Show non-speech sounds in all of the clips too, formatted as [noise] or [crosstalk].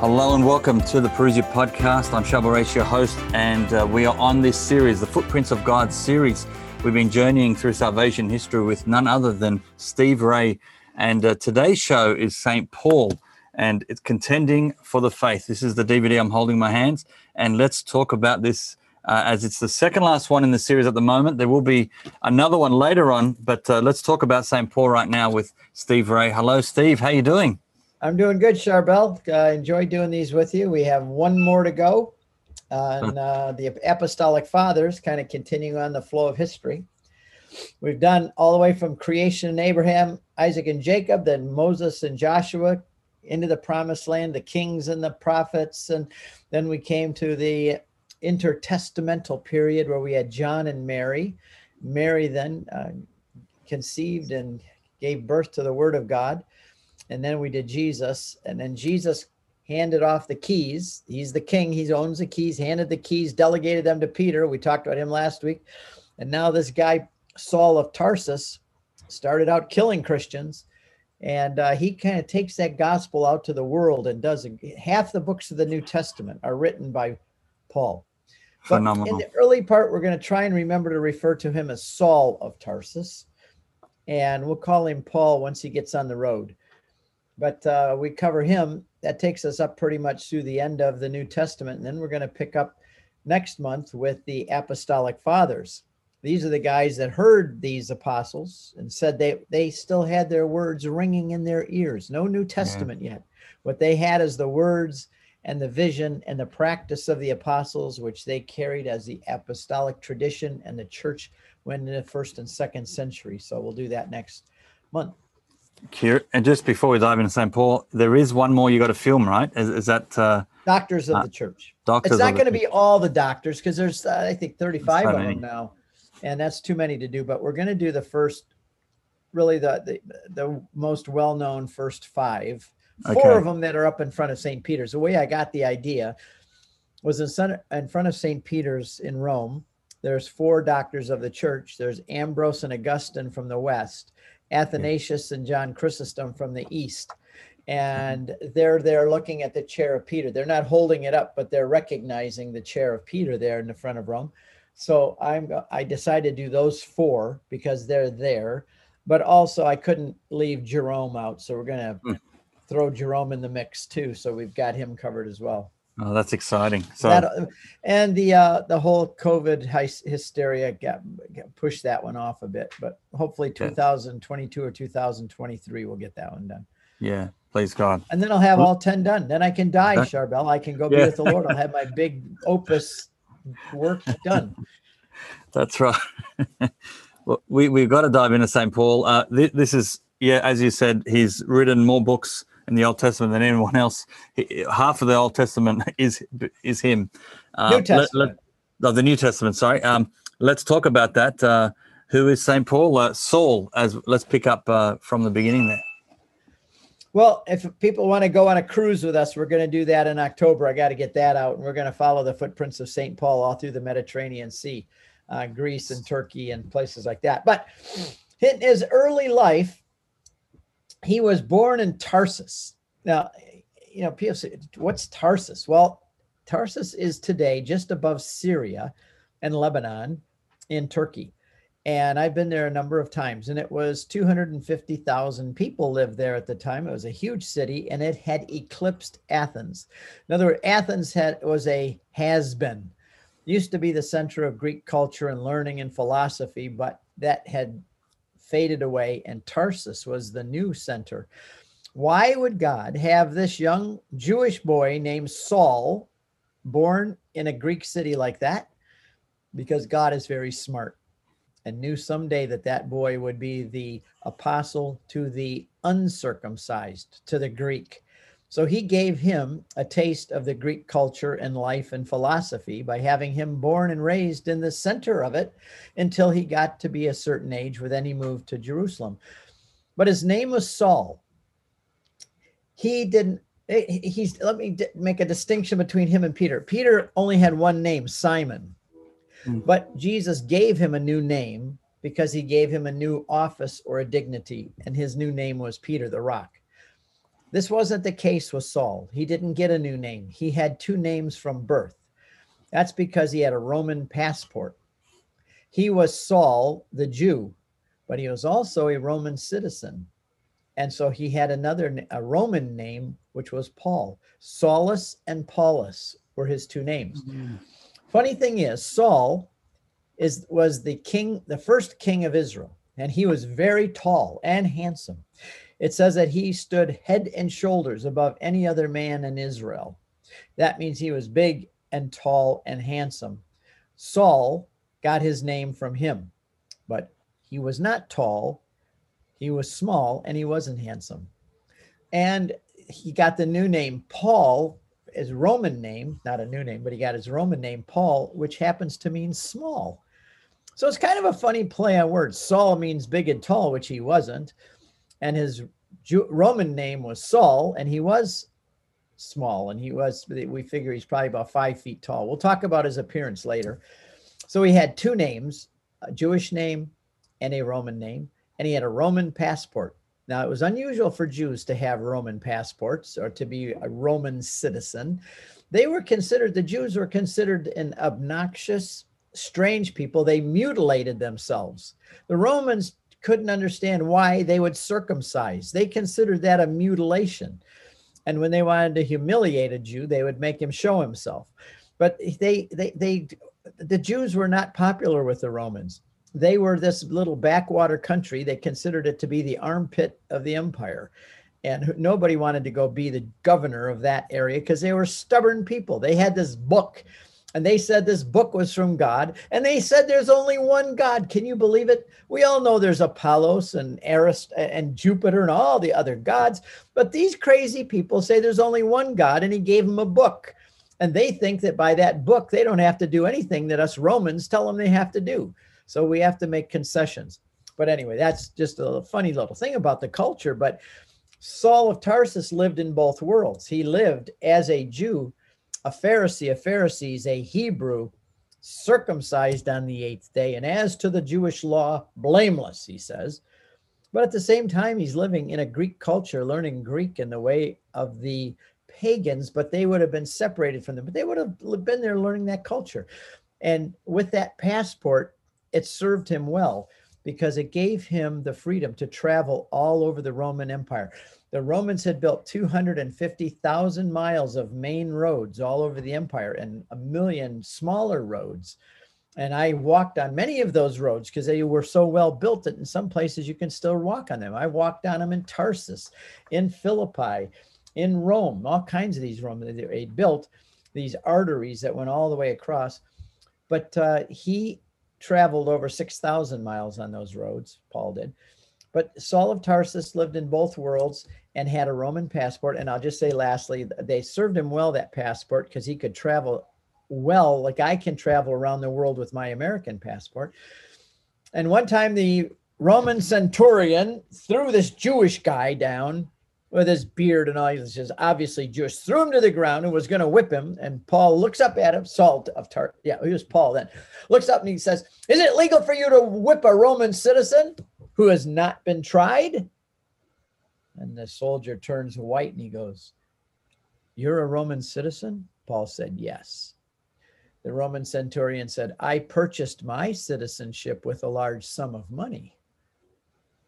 Hello and welcome to the Parousia podcast. I'm Charbel Raish, your host, and uh, we are on this series, the Footprints of God series. We've been journeying through salvation history with none other than Steve Ray. And uh, today's show is St. Paul, and it's contending for the faith. This is the DVD I'm holding in my hands. And let's talk about this uh, as it's the second last one in the series at the moment. There will be another one later on, but uh, let's talk about St. Paul right now with Steve Ray. Hello, Steve. How you doing? I'm doing good, Charbel. I uh, enjoy doing these with you. We have one more to go on uh, the Apostolic Fathers, kind of continuing on the flow of history. We've done all the way from creation and Abraham, Isaac and Jacob, then Moses and Joshua into the promised land, the kings and the prophets. And then we came to the intertestamental period where we had John and Mary. Mary then uh, conceived and gave birth to the Word of God and then we did Jesus, and then Jesus handed off the keys. He's the king, he owns the keys, handed the keys, delegated them to Peter. We talked about him last week. And now this guy, Saul of Tarsus, started out killing Christians. And uh, he kind of takes that gospel out to the world and does half the books of the New Testament are written by Paul. But Phenomenal. in the early part, we're going to try and remember to refer to him as Saul of Tarsus. And we'll call him Paul once he gets on the road but uh, we cover him. That takes us up pretty much through the end of the New Testament. And then we're going to pick up next month with the Apostolic Fathers. These are the guys that heard these apostles and said they, they still had their words ringing in their ears. No New Testament yeah. yet. What they had is the words and the vision and the practice of the apostles, which they carried as the apostolic tradition, and the church went in the first and second century. So we'll do that next month. And just before we dive into St. Paul, there is one more you got to film, right? Is, is that uh, Doctors of uh, the Church? Doctors. It's not going to be all the doctors because there's uh, I think 35 of them now, and that's too many to do. But we're going to do the first, really the the, the most well known first five. Four okay. of them that are up in front of St. Peter's. The way I got the idea was in, in front of St. Peter's in Rome. There's four doctors of the church. There's Ambrose and Augustine from the west Athanasius and John Chrysostom from the east. And they're there looking at the chair of Peter. They're not holding it up, but they're recognizing the chair of Peter there in the front of Rome. So I'm I decided to do those four because they're there, but also I couldn't leave Jerome out. So we're gonna mm. throw Jerome in the mix too. So we've got him covered as well. Oh, that's exciting. So that, and the uh, the whole COVID hysteria got, got, pushed that one off a bit, but hopefully 2022 or 2023 we'll get that one done. Yeah, please God. And then I'll have all 10 done. Then I can die, Charbel. I can go be with the Lord. I'll have my big opus work done. [laughs] That's right. [laughs] well, we we've got to dive into St. Paul. Uh, this, this is yeah, as you said, he's written more books in the Old Testament than anyone else. Half of the Old Testament [laughs] is is him. Uh, New Testament. Let, let, oh, the New Testament. Sorry. Um, let's talk about that. Uh, who is Saint Paul? Uh, Saul. As let's pick up uh, from the beginning there. Well, if people want to go on a cruise with us, we're going to do that in October. I got to get that out, and we're going to follow the footprints of Saint Paul all through the Mediterranean Sea, uh, Greece and Turkey and places like that. But in his early life, he was born in Tarsus. Now, you know, people say, what's Tarsus? Well, Tarsus is today just above Syria and Lebanon in Turkey. And I've been there a number of times, and it was 250,000 people lived there at the time. It was a huge city, and it had eclipsed Athens. In other words, Athens had was a has been, used to be the center of Greek culture and learning and philosophy, but that had faded away, and Tarsus was the new center. Why would God have this young Jewish boy named Saul born in a Greek city like that? Because God is very smart and knew someday that that boy would be the apostle to the uncircumcised, to the Greek. So he gave him a taste of the Greek culture and life and philosophy by having him born and raised in the center of it until he got to be a certain age, With then he moved to Jerusalem. But his name was Saul. He didn't, eh, he's, let me make a distinction between him and Peter. Peter only had one name, Simon. Mm. But Jesus gave him a new name because he gave him a new office or a dignity, and his new name was Peter the Rock. This wasn't the case with Saul. He didn't get a new name. He had two names from birth. That's because he had a Roman passport. He was Saul, the Jew, but he was also a Roman citizen. And so he had another a Roman name, which was Paul. Saulus and Paulus were his two names. Mm-hmm. Funny thing is, Saul is was the king, the first king of Israel, and he was very tall and handsome. It says that he stood head and shoulders above any other man in Israel. That means he was big and tall and handsome. Saul got his name from him, but he was not tall, he was small, and he wasn't handsome. And he got the new name Paul, his Roman name, not a new name, but he got his Roman name Paul, which happens to mean small. So it's kind of a funny play on words. Saul means big and tall, which he wasn't. And his Jew- Roman name was Saul, and he was small. And he was, we figure he's probably about five feet tall. We'll talk about his appearance later. So he had two names a Jewish name and a Roman name, and he had a Roman passport. Now, it was unusual for Jews to have Roman passports or to be a Roman citizen. They were considered, the Jews were considered an obnoxious, strange people. They mutilated themselves. The Romans couldn't understand why they would circumcise, they considered that a mutilation. And when they wanted to humiliate a Jew, they would make him show himself. But they, they, they, the Jews were not popular with the Romans. They were this little backwater country. They considered it to be the armpit of the empire. And nobody wanted to go be the governor of that area because they were stubborn people. They had this book and they said this book was from God, and they said there's only one God. Can you believe it? We all know there's Apollos and Arist and Jupiter and all the other gods, but these crazy people say there's only one God, and He gave them a book, and they think that by that book they don't have to do anything that us Romans tell them they have to do. So we have to make concessions. But anyway, that's just a funny little thing about the culture. But Saul of Tarsus lived in both worlds. He lived as a Jew a Pharisee of Pharisees, a Hebrew, circumcised on the eighth day, and as to the Jewish law, blameless, he says. But at the same time, he's living in a Greek culture, learning Greek in the way of the pagans, but they would have been separated from them, but they would have been there learning that culture. And with that passport, it served him well because it gave him the freedom to travel all over the Roman Empire. The Romans had built 250,000 miles of main roads all over the empire and a million smaller roads. And I walked on many of those roads because they were so well built that in some places you can still walk on them. I walked on them in Tarsus, in Philippi, in Rome, all kinds of these Romans. They built these arteries that went all the way across. But uh, he traveled over 6,000 miles on those roads, Paul did. But Saul of Tarsus lived in both worlds and had a Roman passport. And I'll just say, lastly, they served him well that passport because he could travel well, like I can travel around the world with my American passport. And one time, the Roman centurion threw this Jewish guy down with his beard and all. He was obviously Jewish. Threw him to the ground and was going to whip him. And Paul looks up at him. Saul of Tar, yeah, he was Paul then. Looks up and he says, "Is it legal for you to whip a Roman citizen?" Who has not been tried? And the soldier turns white and he goes, You're a Roman citizen? Paul said, Yes. The Roman centurion said, I purchased my citizenship with a large sum of money.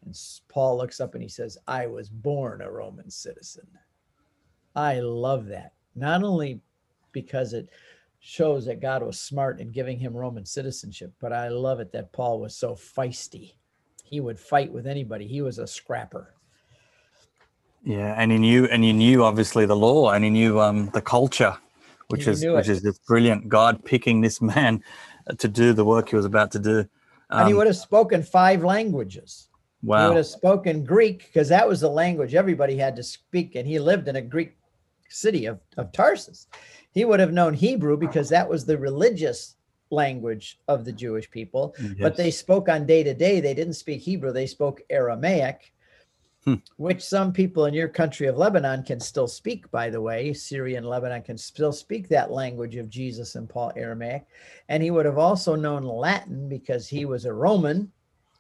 And Paul looks up and he says, I was born a Roman citizen. I love that. Not only because it shows that God was smart in giving him Roman citizenship, but I love it that Paul was so feisty he would fight with anybody. He was a scrapper. Yeah, and he knew, and he knew obviously the law, and he knew um, the culture, which he is which is just brilliant. God picking this man to do the work he was about to do, um, and he um, would have spoken five languages. Wow, he would have spoken Greek because that was the language everybody had to speak, and he lived in a Greek city of, of Tarsus. He would have known Hebrew because that was the religious language of the Jewish people, yes. but they spoke on day to day. They didn't speak Hebrew, they spoke Aramaic, hmm. which some people in your country of Lebanon can still speak, by the way. Syria and Lebanon can still speak that language of Jesus and Paul Aramaic. And he would have also known Latin because he was a Roman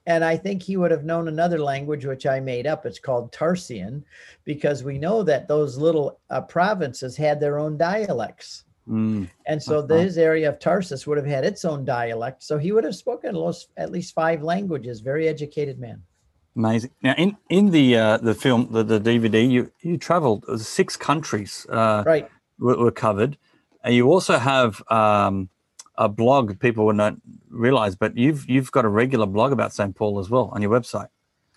And I think he would have known another language, which I made up. It's called Tarsian, because we know that those little uh, provinces had their own dialects. Mm. And so Uh-huh. this area of Tarsus would have had its own dialect. So he would have spoken at least five languages. Very educated man. Amazing. Now, in in the uh, the film, the, the DVD, you you travelled uh, six countries uh, Right. were, were covered, and you also have um, a blog. People would not realize, but you've you've got a regular blog about St. Paul as well on your website.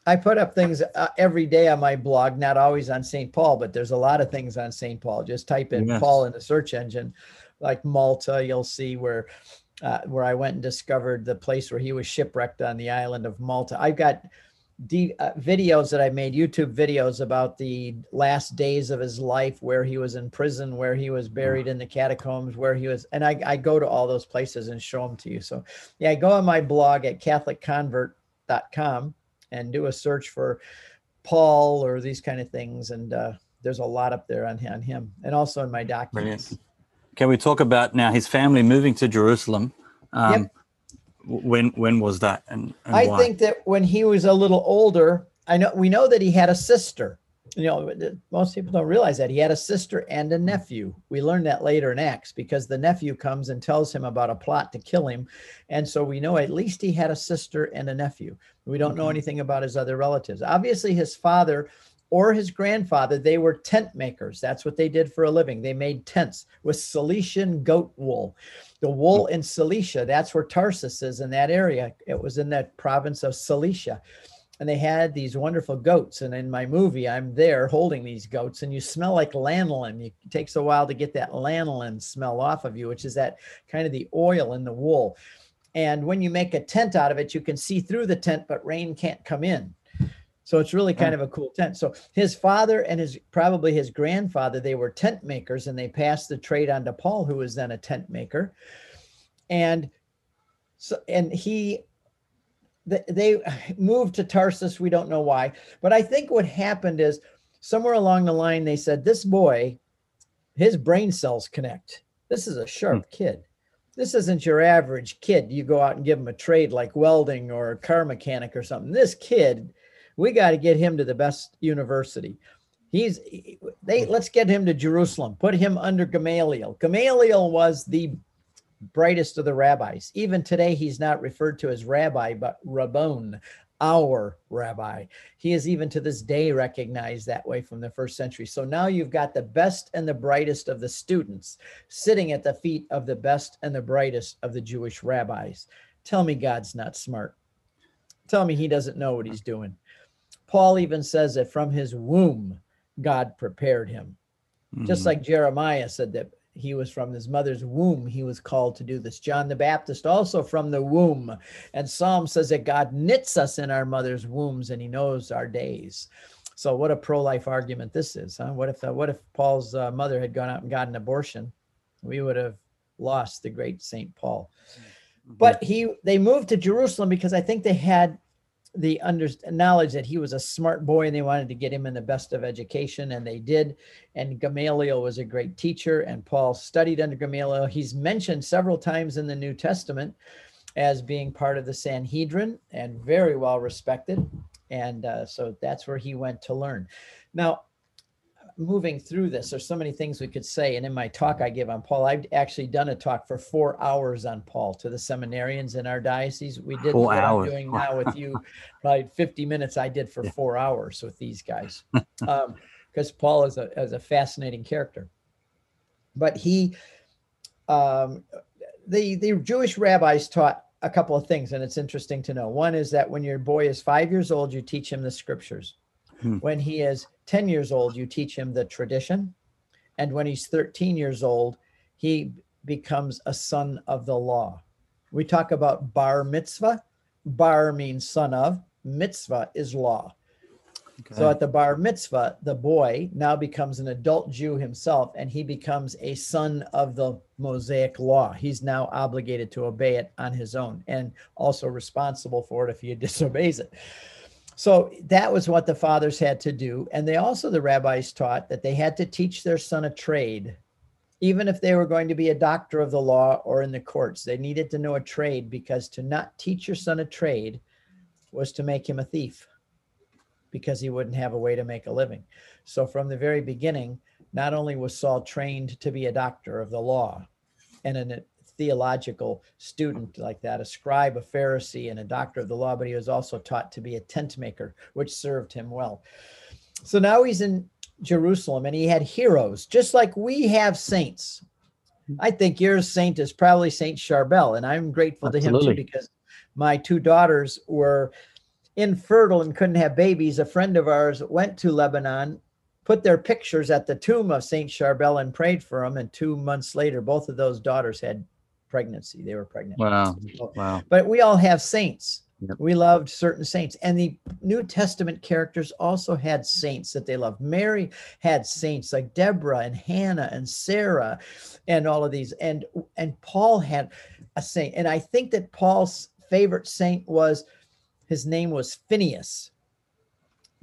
I put up things uh, every day on my blog, not always on St. Paul, but there's a lot of things on St. Paul. Just type in Yes. Paul in the search engine, like Malta, you'll see where uh, where I went and discovered the place where he was shipwrecked on the island of Malta. I've got de- uh, videos that I made, YouTube videos about the last days of his life, where he was in prison, where he was buried in the catacombs, where he was, and I, I go to all those places and show them to you. So yeah, go on my blog at catholicconvert.com and do a search for Paul or these kind of things. And uh, there's a lot up there on, on him and also in my documents. Brilliant. Can we talk about now his family moving to Jerusalem? Um, Yep. When when was that? And, and I why? think that when he was a little older, I know we know that he had a sister. You know, most people don't realize that he had a sister and a hmm. nephew. We learned that later in Acts because the nephew comes and tells him about a plot to kill him, and so we know at least he had a sister and a nephew. We don't know anything about his other relatives. Obviously, his father or his grandfather, they were tent makers. That's what they did for a living. They made tents with Cilician goat wool. The wool hmm. in Cilicia, that's where Tarsus is in that area. It was in that province of Cilicia. And they had these wonderful goats. And in my movie, I'm there holding these goats, and you smell like lanolin. It takes a while to get that lanolin smell off of you, which is that kind of the oil in the wool. And when you make a tent out of it, you can see through the tent, but rain can't come in. So it's really kind hmm. of a cool tent. So his father and his probably his grandfather, they were tent makers and they passed the trade on to Paul, who was then a tent maker. And so and he they [sighs] moved to Tarsus. We don't know why, but I think what happened is somewhere along the line they said this boy, his brain cells connect. This is a sharp hmm. kid. This isn't your average kid. You go out and give him a trade like welding or a car mechanic or something. This kid, we got to get him to the best university. He's they hmm. let's get him to Jerusalem. Put him under Gamaliel. Gamaliel was the brightest of the rabbis. Even today, he's not referred to as rabbi, but rabban, our rabbi. He is even to this day recognized that way from the first century. So now you've got the best and the brightest of the students sitting at the feet of the best and the brightest of the Jewish rabbis. Tell me God's not smart. Tell me he doesn't know what he's doing. Paul even says that from his womb, God prepared him. Just Mhm. like Jeremiah said that he was from his mother's womb, he was called to do this. John the Baptist also from the womb. And Psalm says that God knits us in our mother's wombs and he knows our days. So what a pro-life argument this is, huh? What if uh, what if Paul's uh, mother had gone out and got an abortion? We would have lost the great Saint Paul. But he they moved to Jerusalem because I think they had the under knowledge that he was a smart boy and they wanted to get him in the best of education and they did. And gamaliel was a great teacher and paul studied under gamaliel. He's mentioned several times in the new testament as being part of the sanhedrin and very well respected. And uh, so that's where he went to learn. Now moving through this there's so many things we could say and in my talk i give on paul i've actually done a talk for four hours on paul to the seminarians in our diocese we did Four what hours. i'm doing now with you probably 50 minutes i did for Yeah. four hours with these guys [laughs] um, because paul is a, is a fascinating character but he um, the the jewish rabbis taught a couple of things and it's interesting to know one is that when your boy is five years old you teach him the scriptures Hmm. when he is 10 years old you teach him the tradition and when he's 13 years old he becomes a son of the law we talk about bar mitzvah bar means son of mitzvah is law so at the bar mitzvah, the boy now becomes an adult Jew himself and he becomes a son of the Mosaic law. He's now obligated to obey it on his own and also responsible for it if he [laughs] disobeys it. So that was what the fathers had to do. And they also, the rabbis taught that they had to teach their son a trade, even if they were going to be a doctor of the law or in the courts. They needed to know a trade because to not teach your son a trade was to make him a thief because he wouldn't have a way to make a living. So from the very beginning, not only was Saul trained to be a doctor of the law and a theological student like that, a scribe, a Pharisee, and a doctor of the law, but he was also taught to be a tent maker, which served him well. So now he's in Jerusalem and he had heroes, just like we have saints. I think your saint is probably Saint Charbel, and I'm grateful Absolutely. to him too because my two daughters were infertile and couldn't have babies. A friend of ours went to Lebanon, put their pictures at the tomb of Saint Charbel and prayed for them. And two months later, both of those daughters had pregnancy. They were pregnant. Wow. wow. But we all have saints. Yep. We loved certain saints. And the New Testament characters also had saints that they loved. Mary had saints like Deborah and Hannah and Sarah and all of these. And and Paul had a saint. And I think that Paul's favorite saint was his name was Phineas.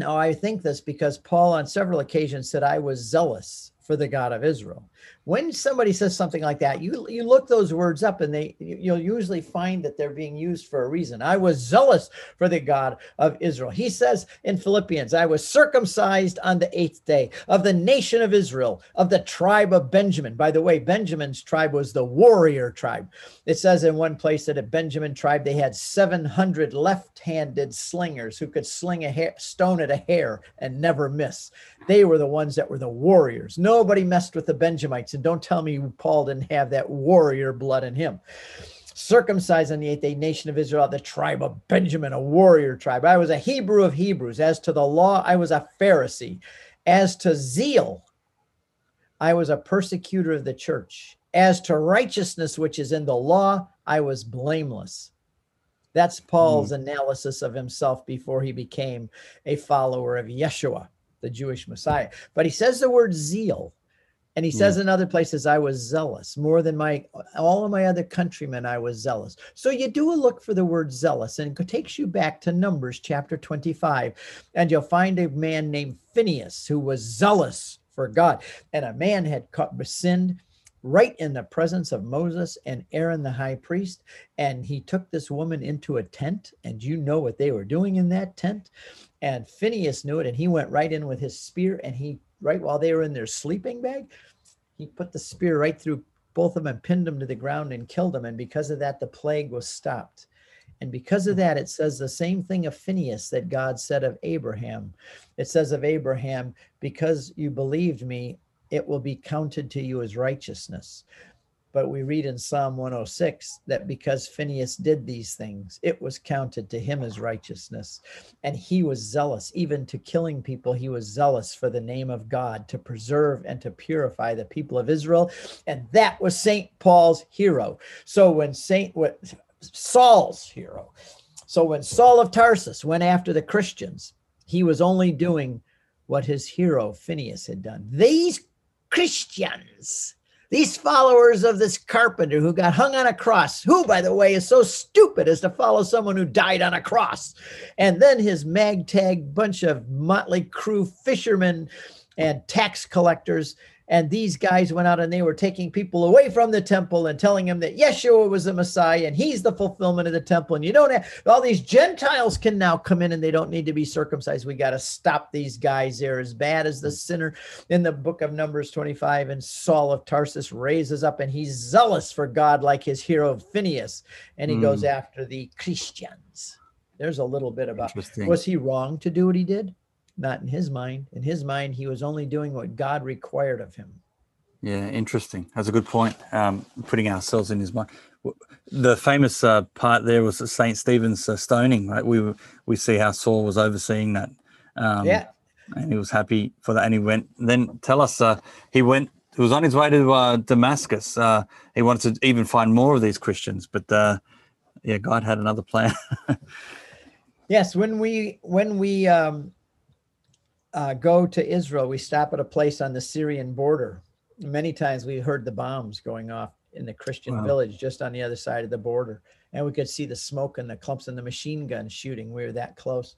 Now I think this because Paul on several occasions said I was zealous for the God of Israel when somebody says something like that you you look those words up and they you'll usually find that they're being used for a reason. I was zealous for the god of israel. He says in philippians i was circumcised on the eighth day of the nation of israel of the tribe of benjamin. By the way benjamin's tribe was the warrior tribe. It says in one place that at benjamin tribe they had 700 left-handed slingers who could sling a stone at a hair and never miss. They were the ones that were the warriors. Nobody messed with the benjamites and don't tell me Paul didn't have that warrior blood in him. Circumcised on the eighth day, nation of Israel, the tribe of Benjamin, a warrior tribe. I was a Hebrew of Hebrews. As to the law, I was a Pharisee. As to zeal, I was a persecutor of the church. As to righteousness, which is in the law, I was blameless. That's Paul's mm. analysis of himself before he became a follower of Yeshua, the Jewish Messiah. But he says the word zeal. And he says yeah. in other places, I was zealous more than my all of my other countrymen. I was zealous. So you do a look for the word zealous, and it takes you back to Numbers chapter 25, and you'll find a man named Phineas who was zealous for God, and a man had caught sinned right in the presence of Moses and Aaron the high priest. And he took this woman into a tent, and you know what they were doing in that tent. And Phineas knew it, and he went right in with his spear and he right while they were in their sleeping bag. He put the spear right through both of them and pinned them to the ground and killed them. And because of that, the plague was stopped. And because of hmm. that, it says the same thing of Phineas that God said of Abraham. It says of Abraham, because you believed me, it will be counted to you as righteousness. But we read in Psalm 106 that because Phineas did these things, it was counted to him as righteousness. And he was zealous, even to killing people, he was zealous for the name of God to preserve and to purify the people of Israel. And that was St. Paul's hero. So when St. Saul's hero, so when Saul of Tarsus went after the Christians, he was only doing what his hero Phineas had done. These Christians these followers of this carpenter who got hung on a cross, who, by the way, is so stupid as to follow someone who died on a cross. And then his magtag bunch of motley crew fishermen and tax collectors and these guys went out and they were taking people away from the temple and telling them that Yeshua was the Messiah and he's the fulfillment of the temple. And you don't have all these Gentiles can now come in and they don't need to be circumcised. We got to stop these guys. They're as bad as the sinner in the book of Numbers 25. And Saul of Tarsus raises up and he's zealous for God like his hero Phineas. And he mm. goes after the Christians. There's a little bit about was he wrong to do what he did? Not in his mind. In his mind, he was only doing what God required of him. Yeah, interesting. That's a good point. Um, putting ourselves in his mind. The famous uh, part there was Saint Stephen's uh, stoning. Right, we we see how Saul was overseeing that. Um, yeah, and he was happy for that. And he went. Then tell us, uh, he went. He was on his way to uh, Damascus. Uh, he wanted to even find more of these Christians, but uh, yeah, God had another plan. [laughs] yes, when we when we um, uh, go to Israel, we stop at a place on the Syrian border. Many times we heard the bombs going off in the Christian wow. village just on the other side of the border. And we could see the smoke and the clumps and the machine guns shooting. We were that close.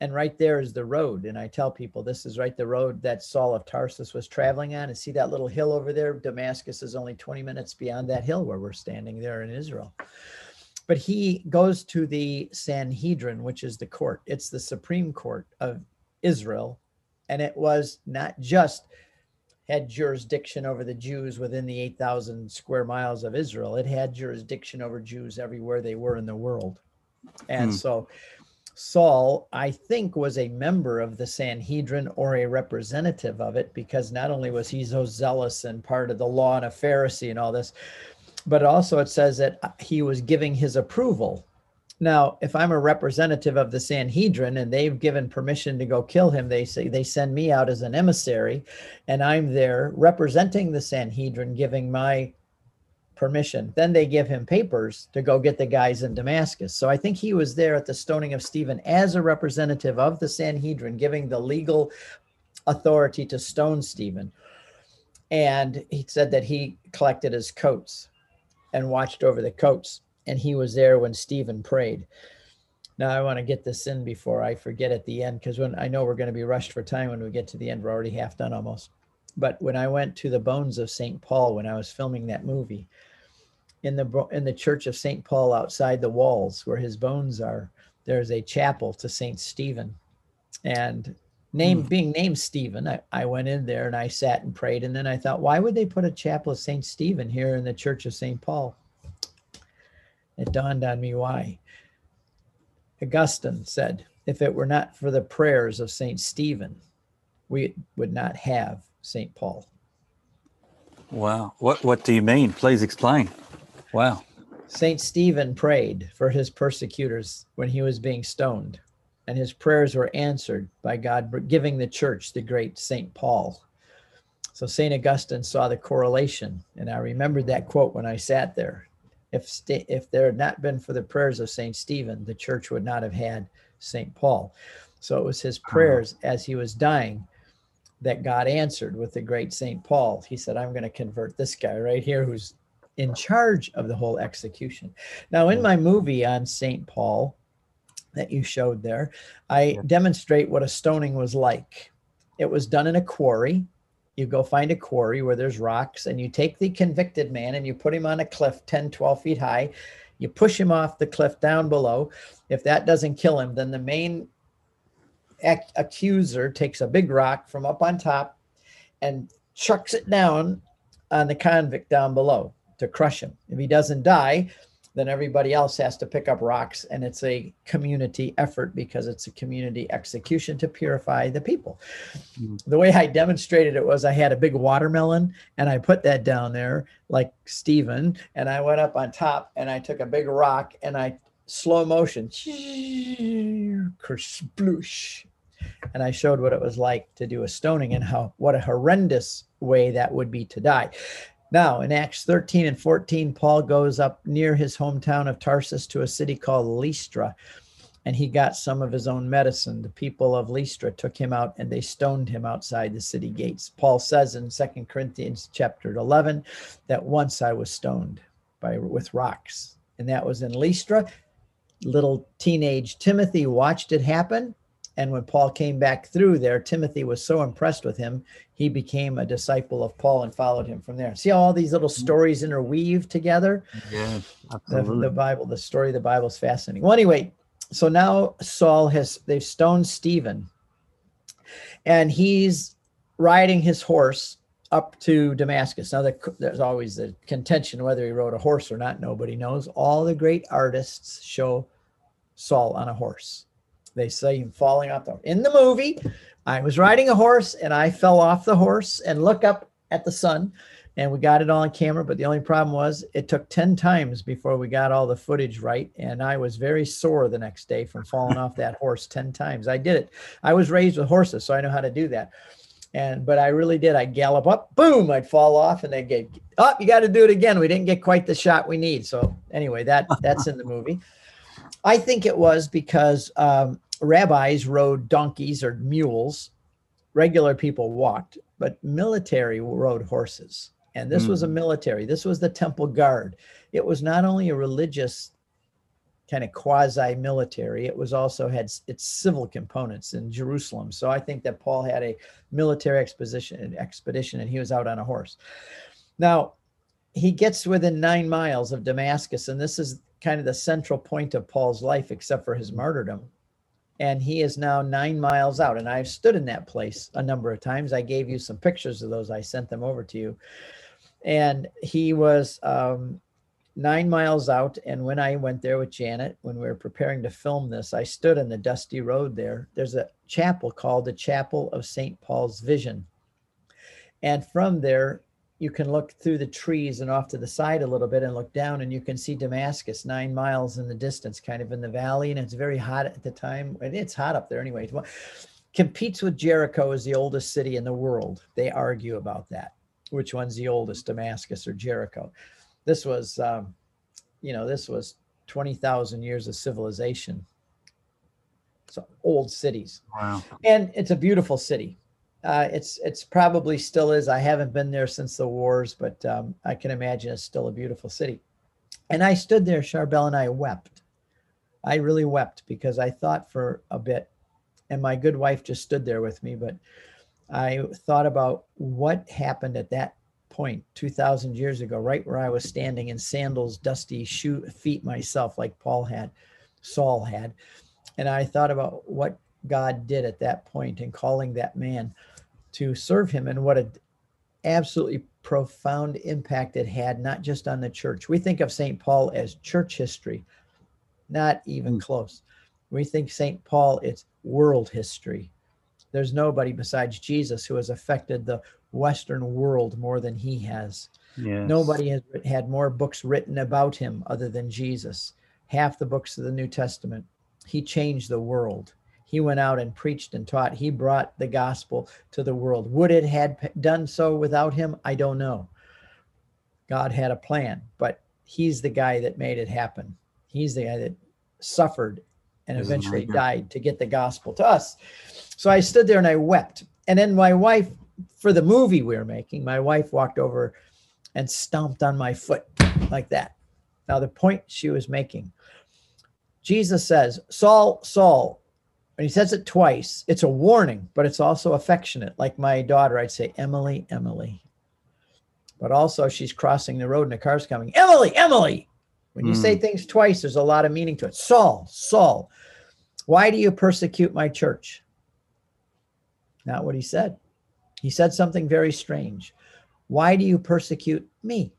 And right there is the road. And I tell people this is right the road that Saul of Tarsus was traveling on. And see that little hill over there? Damascus is only 20 minutes beyond that hill where we're standing there in Israel. but he goes to the Sanhedrin, which is the court. It's the Supreme Court of Israel. And it was not just had jurisdiction over the Jews within the 8,000 square miles of Israel, it had jurisdiction over Jews everywhere they were in the world. And Hmm. so Saul, I think, was a member of the Sanhedrin or a representative of it because not only was he so zealous and part of the law and a Pharisee and all this, but also it says that he was giving his approval. Now, if I'm a representative of the Sanhedrin and they've given permission to go kill him, they say they send me out as an emissary, and I'm there representing the Sanhedrin, giving my permission. Then they give him papers to go get the guys in Damascus. So I think he was there at the stoning of Stephen as a representative of the Sanhedrin, giving the legal authority to stone Stephen. And he said that he collected his coats and watched over the coats. And he was there when Stephen prayed. Now I want to get this in before I forget at the end, because when I know we're going to be rushed for time when we get to the end, we're already half done almost. But when I went to the bones of St. Paul when I was filming that movie, in the in the church of St. Paul outside the walls where his bones are, there's a chapel to St. Stephen. And name hmm. being named Stephen, I, I went in there and I sat and prayed. And then I thought, why would they put a chapel of St. Stephen here in the church of St. Paul? It dawned on me why. Augustine said, if it were not for the prayers of St. Stephen, we would not have St. Paul. Wow. What What do you mean? Please explain. Wow. St. Stephen prayed for his persecutors when he was being stoned, and his prayers were answered by God giving the church the great St. Paul. So St. Augustine saw the correlation, and I remembered that quote when I sat there. If, sta- if there had not been for the prayers of St. Stephen, the church would not have had St. Paul. So it was his prayers as he was dying that God answered with the great St. Paul. He said, I'm going to convert this guy right here who's in charge of the whole execution. Now, in my movie on St. Paul that you showed there, I demonstrate what a stoning was like. It was done in a quarry. You go find a quarry where there's rocks, and you take the convicted man and you put him on a cliff 10, 12 feet high. You push him off the cliff down below. If that doesn't kill him, then the main ac- accuser takes a big rock from up on top and chucks it down on the convict down below to crush him. If he doesn't die, then everybody else has to pick up rocks and it's a community effort because it's a community execution to purify the people. Mm. The way I demonstrated it was I had a big watermelon and I put that down there like Stephen and I went up on top and I took a big rock and I slow motion kersploosh and I showed what it was like to do a stoning and how what a horrendous way that would be to die. Now, in Acts 13 and 14, Paul goes up near his hometown of Tarsus to a city called Lystra, and he got some of his own medicine. The people of Lystra took him out and they stoned him outside the city gates. Paul says in 2 Corinthians chapter 11 that once I was stoned by with rocks, and that was in Lystra. Little teenage Timothy watched it happen and when Paul came back through there, Timothy was so impressed with him, he became a disciple of Paul and followed him from there. See how all these little mm-hmm. stories interweave together? Yeah. The, Absolutely. the Bible, the story of the Bible is fascinating. Well, anyway, so now Saul has, they've stoned Stephen and he's riding his horse up to Damascus. Now, the, there's always the contention whether he rode a horse or not. Nobody knows. All the great artists show Saul on a horse. They say him falling off the in the movie. I was riding a horse and I fell off the horse and look up at the sun and we got it all on camera. But the only problem was it took 10 times before we got all the footage right. And I was very sore the next day from falling off that horse 10 times. I did it. I was raised with horses, so I know how to do that. And but I really did. I'd gallop up, boom, I'd fall off, and they'd get up. you got to do it again. We didn't get quite the shot we need. So anyway, that that's in the movie. I think it was because um, rabbis rode donkeys or mules. Regular people walked, but military rode horses. And this was a military. This was the temple guard. It was not only a religious kind of quasi military, it was also had its civil components in Jerusalem. So I think that Paul had a military expedition expedition and he was out on a horse. Now, he gets within nine miles of Damascus, and this is kind of the central point of Paul's life, except for his martyrdom. And he is now nine miles out. And I've stood in that place a number of times. I gave you some pictures of those, I sent them over to you. And he was um, nine miles out. And when I went there with Janet, when we were preparing to film this, I stood in the dusty road there. There's a chapel called the Chapel of St. Paul's Vision. And from there, you can look through the trees and off to the side a little bit and look down, and you can see Damascus nine miles in the distance, kind of in the valley. And it's very hot at the time. And it's hot up there anyway. Competes with Jericho as the oldest city in the world. They argue about that. Which one's the oldest, Damascus or Jericho? this was, um, you know, this was 20,000 years of civilization. So old cities. Wow. And it's a beautiful city. Uh, it's it's probably still is. I haven't been there since the wars, but um, I can imagine it's still a beautiful city. And I stood there, Charbel, and I wept. I really wept because I thought for a bit, and my good wife just stood there with me. But I thought about what happened at that point 2000 years ago right where i was standing in sandals dusty shoe feet myself like paul had saul had and i thought about what god did at that point in calling that man to serve him and what an absolutely profound impact it had not just on the church we think of st paul as church history not even mm. close we think st paul it's world history there's nobody besides jesus who has affected the Western world more than he has. Yes. Nobody has had more books written about him other than Jesus. Half the books of the New Testament. He changed the world. He went out and preached and taught. He brought the gospel to the world. Would it had done so without him? I don't know. God had a plan, but he's the guy that made it happen. He's the guy that suffered and eventually died to get the gospel to us. So I stood there and I wept. And then my wife for the movie we were making, my wife walked over and stomped on my foot like that. Now, the point she was making Jesus says, Saul, Saul, and he says it twice. It's a warning, but it's also affectionate. Like my daughter, I'd say, Emily, Emily. But also, she's crossing the road and a car's coming, Emily, Emily. When you mm. say hmm. things twice, there's a lot of meaning to it. Saul, Saul, why do you persecute my church? Not what he said. He said something very strange. Why do you persecute me?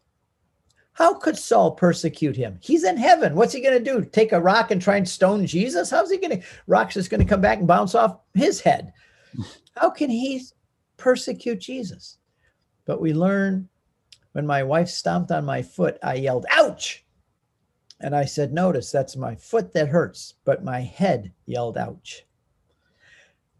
How could Saul persecute him? He's in heaven. What's he going to do? Take a rock and try and stone Jesus? How's he going to? Rock's just going to come back and bounce off his head. How can he persecute Jesus? But we learn when my wife stomped on my foot, I yelled, ouch. And I said, notice that's my foot that hurts, but my head yelled, ouch.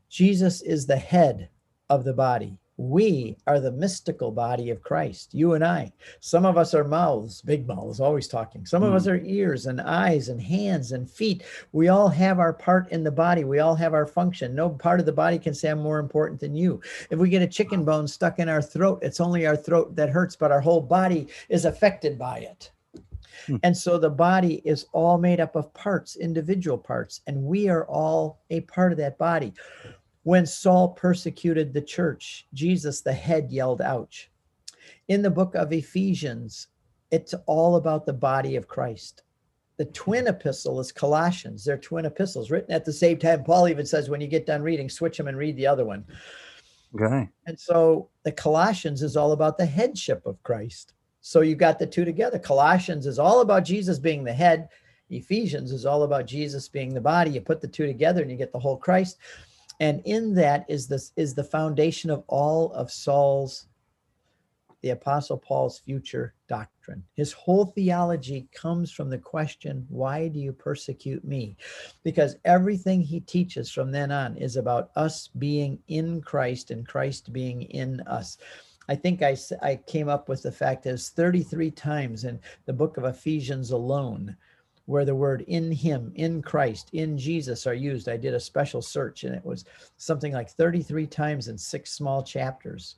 Jesus is the head of the body. We are the mystical body of Christ, you and I. Some of us are mouths, big mouths, always talking. Some mm. of us hmm. are ears and eyes and hands and feet. We all have our part in the body. We all have our function. No part of the body can say, I'm more important than you. If we get a chicken bone stuck in our throat, it's only our throat that hurts, but our whole body is affected by it. Hmm. And so the body is all made up of parts, individual parts, and we are all a part of that body. When Saul persecuted the church, Jesus, the head, yelled, Ouch. In the book of Ephesians, it's all about the body of Christ. The twin epistle is Colossians. They're twin epistles written at the same time. Paul even says, when you get done reading, switch them and read the other one. Okay. And so the Colossians is all about the headship of Christ. So you've got the two together. Colossians is all about Jesus being the head. Ephesians is all about Jesus being the body. You put the two together and you get the whole Christ and in that is this is the foundation of all of Saul's the apostle Paul's future doctrine. His whole theology comes from the question, why do you persecute me? Because everything he teaches from then on is about us being in Christ and Christ being in us. I think I, I came up with the fact it's 33 times in the book of Ephesians alone where the word in him, in Christ, in Jesus are used. I did a special search and it was something like 33 times in six small chapters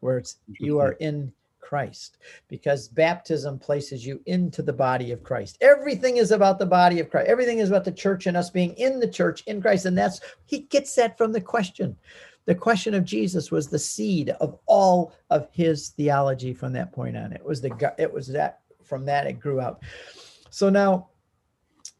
where it's you are in Christ because baptism places you into the body of Christ. Everything is about the body of Christ. Everything is about the church and us being in the church in Christ. And that's, he gets that from the question. The question of Jesus was the seed of all of his theology from that point on. It was the, it was that from that it grew out. So now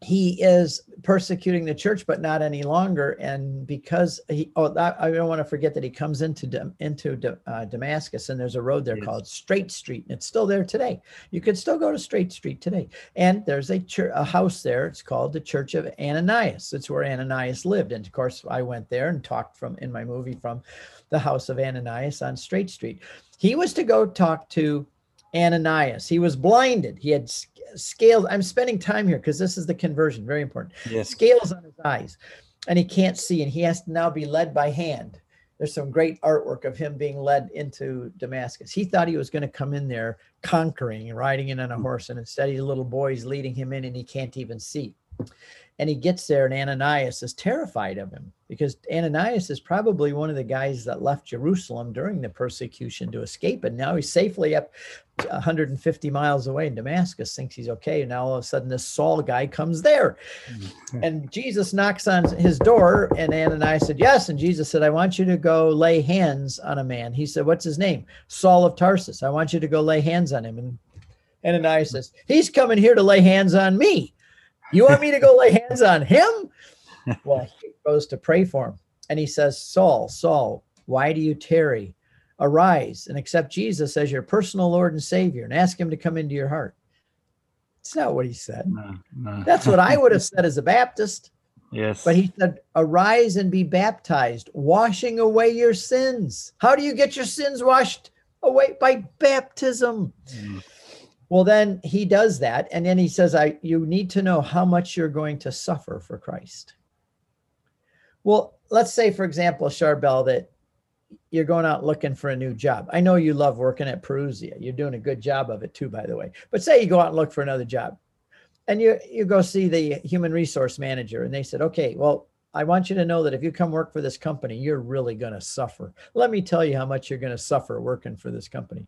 he is persecuting the church, but not any longer. And because he, oh, that, I don't want to forget that he comes into into uh, Damascus, and there's a road there yes. called Straight Street, and it's still there today. You could still go to Straight Street today, and there's a church, a house there. It's called the Church of Ananias. It's where Ananias lived, and of course, I went there and talked from in my movie from the house of Ananias on Straight Street. He was to go talk to Ananias. He was blinded. He had scales. I'm spending time here because this is the conversion, very important. Yes. Scales on his eyes, and he can't see, and he has to now be led by hand. There's some great artwork of him being led into Damascus. He thought he was going to come in there conquering riding in on a mm. horse, and instead, he's little boy's leading him in, and he can't even see. And he gets there, and Ananias is terrified of him because Ananias is probably one of the guys that left Jerusalem during the persecution to escape. And now he's safely up 150 miles away in Damascus, thinks he's okay. And now all of a sudden, this Saul guy comes there. Mm-hmm. And Jesus knocks on his door, and Ananias said, Yes. And Jesus said, I want you to go lay hands on a man. He said, What's his name? Saul of Tarsus. I want you to go lay hands on him. And Ananias says, He's coming here to lay hands on me. You want me to go lay hands on him? [laughs] Well, he goes to pray for him. And he says, Saul, Saul, why do you tarry? Arise and accept Jesus as your personal Lord and Savior and ask him to come into your heart. It's not what he said. No, no. That's what I would have said as a Baptist. Yes. But he said, Arise and be baptized, washing away your sins. How do you get your sins washed away? By baptism. Mm. Well, then he does that. And then he says, I you need to know how much you're going to suffer for Christ. Well, let's say, for example, Charbel, that you're going out looking for a new job. I know you love working at Parousia. You're doing a good job of it too, by the way. But say you go out and look for another job. And you you go see the human resource manager, and they said, okay, well, I want you to know that if you come work for this company, you're really going to suffer. Let me tell you how much you're going to suffer working for this company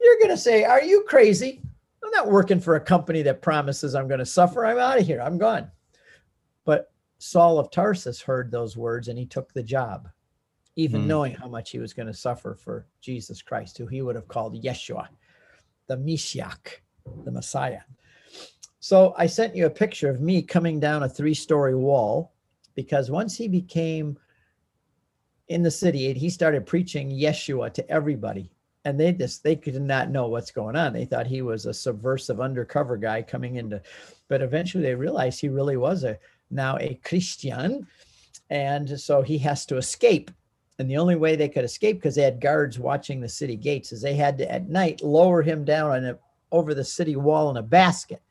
you're going to say, Are you crazy? I'm not working for a company that promises I'm going to suffer. I'm out of here. I'm gone. But Saul of Tarsus heard those words and he took the job, even mm. knowing how much he was going to suffer for Jesus Christ, who he would have called Yeshua, the Mashiach, the Messiah. So I sent you a picture of me coming down a three story wall because once he became in the city, he started preaching Yeshua to everybody and they just they could not know what's going on. They thought he was a subversive undercover guy coming into but eventually they realized he really was a now a christian and so he has to escape. And the only way they could escape because they had guards watching the city gates is they had to at night lower him down on a, over the city wall in a basket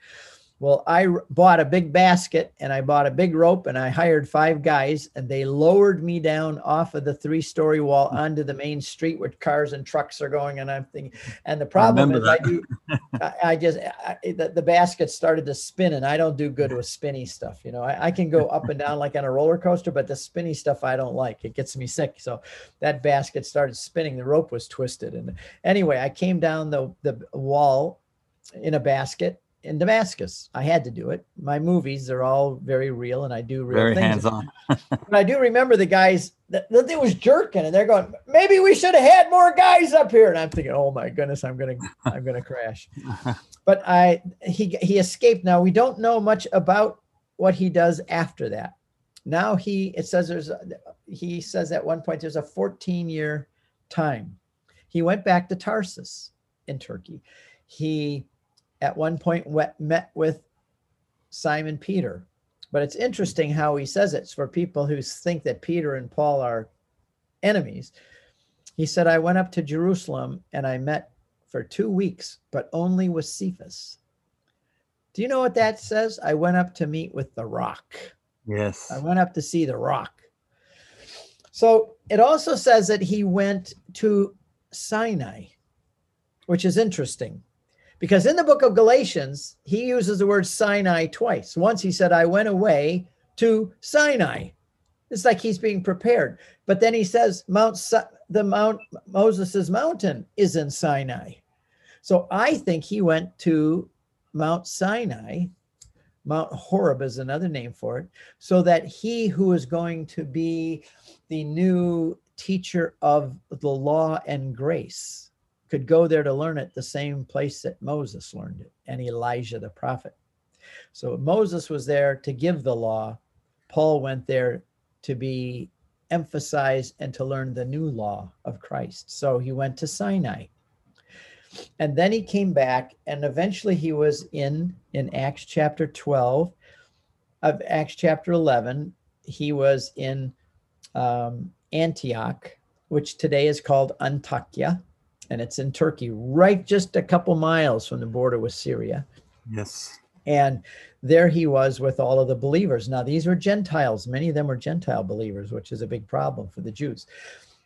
well, I bought a big basket and I bought a big rope and I hired five guys and they lowered me down off of the three story wall hmm. onto the main street where cars and trucks are going. And I'm thinking, and the problem I is that. I do, [laughs] I, I just, I, the, the, basket started to spin and I don't do good with spinny stuff. You know, I, I can go up and down like on a roller coaster, but the spinny stuff I don't like. It gets me sick. So that basket started spinning. The rope was twisted. And anyway, I came down the, the wall in a basket in Damascus. I had to do it. My movies are all very real, and I do real very things. hands on. [laughs] but I do remember the guys that, that they was jerking, and they're going, "Maybe we should have had more guys up here." And I'm thinking, "Oh my goodness, I'm gonna, I'm gonna crash." [laughs] but I, he, he escaped. Now we don't know much about what he does after that. Now he, it says there's, a, he says at one point there's a 14 year time. He went back to Tarsus in Turkey. He at one point met with Simon Peter. But it's interesting how he says it for people who think that Peter and Paul are enemies. He said, I went up to Jerusalem and I met for two weeks, but only with Cephas. Do you know what that says? I went up to meet with the rock. Yes. I went up to see the rock. So it also says that he went to Sinai, which is interesting because in the book of Galatians, he uses the word Sinai twice. Once he said, I went away to Sinai. It's like he's being prepared. But then he says, Mount the Mount Moses's mountain is in Sinai. So I think he went to Mount Sinai. Mount Horeb is another name for it, so that he who is going to be the new teacher of the law and grace could go there to learn it the same place that Moses learned it and Elijah the prophet. So Moses was there to give the law. Paul went there to be emphasized and to learn the new law of Christ. So he went to Sinai. And then he came back and eventually he was in in Acts chapter 12 of Acts chapter 11 he was in um, Antioch which today is called Antakya and it's in Turkey right just a couple miles from the border with Syria. Yes. And there he was with all of the believers. Now, these were Gentiles. Many of them were Gentile believers, which is a big problem for the Jews.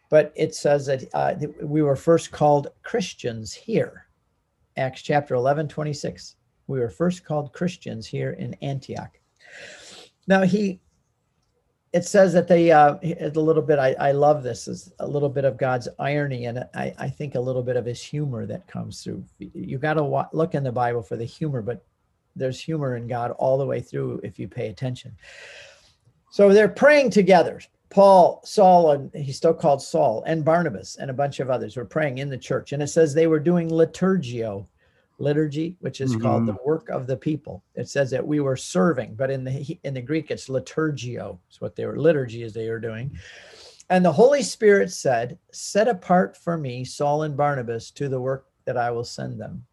But it says that uh, we were first called Christians here. Acts chapter 11, 26. We were first called Christians here in Antioch. Now, he, it says that they, uh, a little bit, I, I love this, is a little bit of God's irony and I, I think a little bit of his humor that comes through. You got to look in the Bible for the humor, but there's humor in God all the way through if you pay attention. So they're praying together. Paul, Saul, and he's still called Saul, and Barnabas, and a bunch of others were praying in the church. And it says they were doing liturgio, liturgy, which is mm-hmm. called the work of the people. It says that we were serving, but in the in the Greek it's liturgio. It's what they were liturgy is they were doing. And the Holy Spirit said, "Set apart for me Saul and Barnabas to the work that I will send them."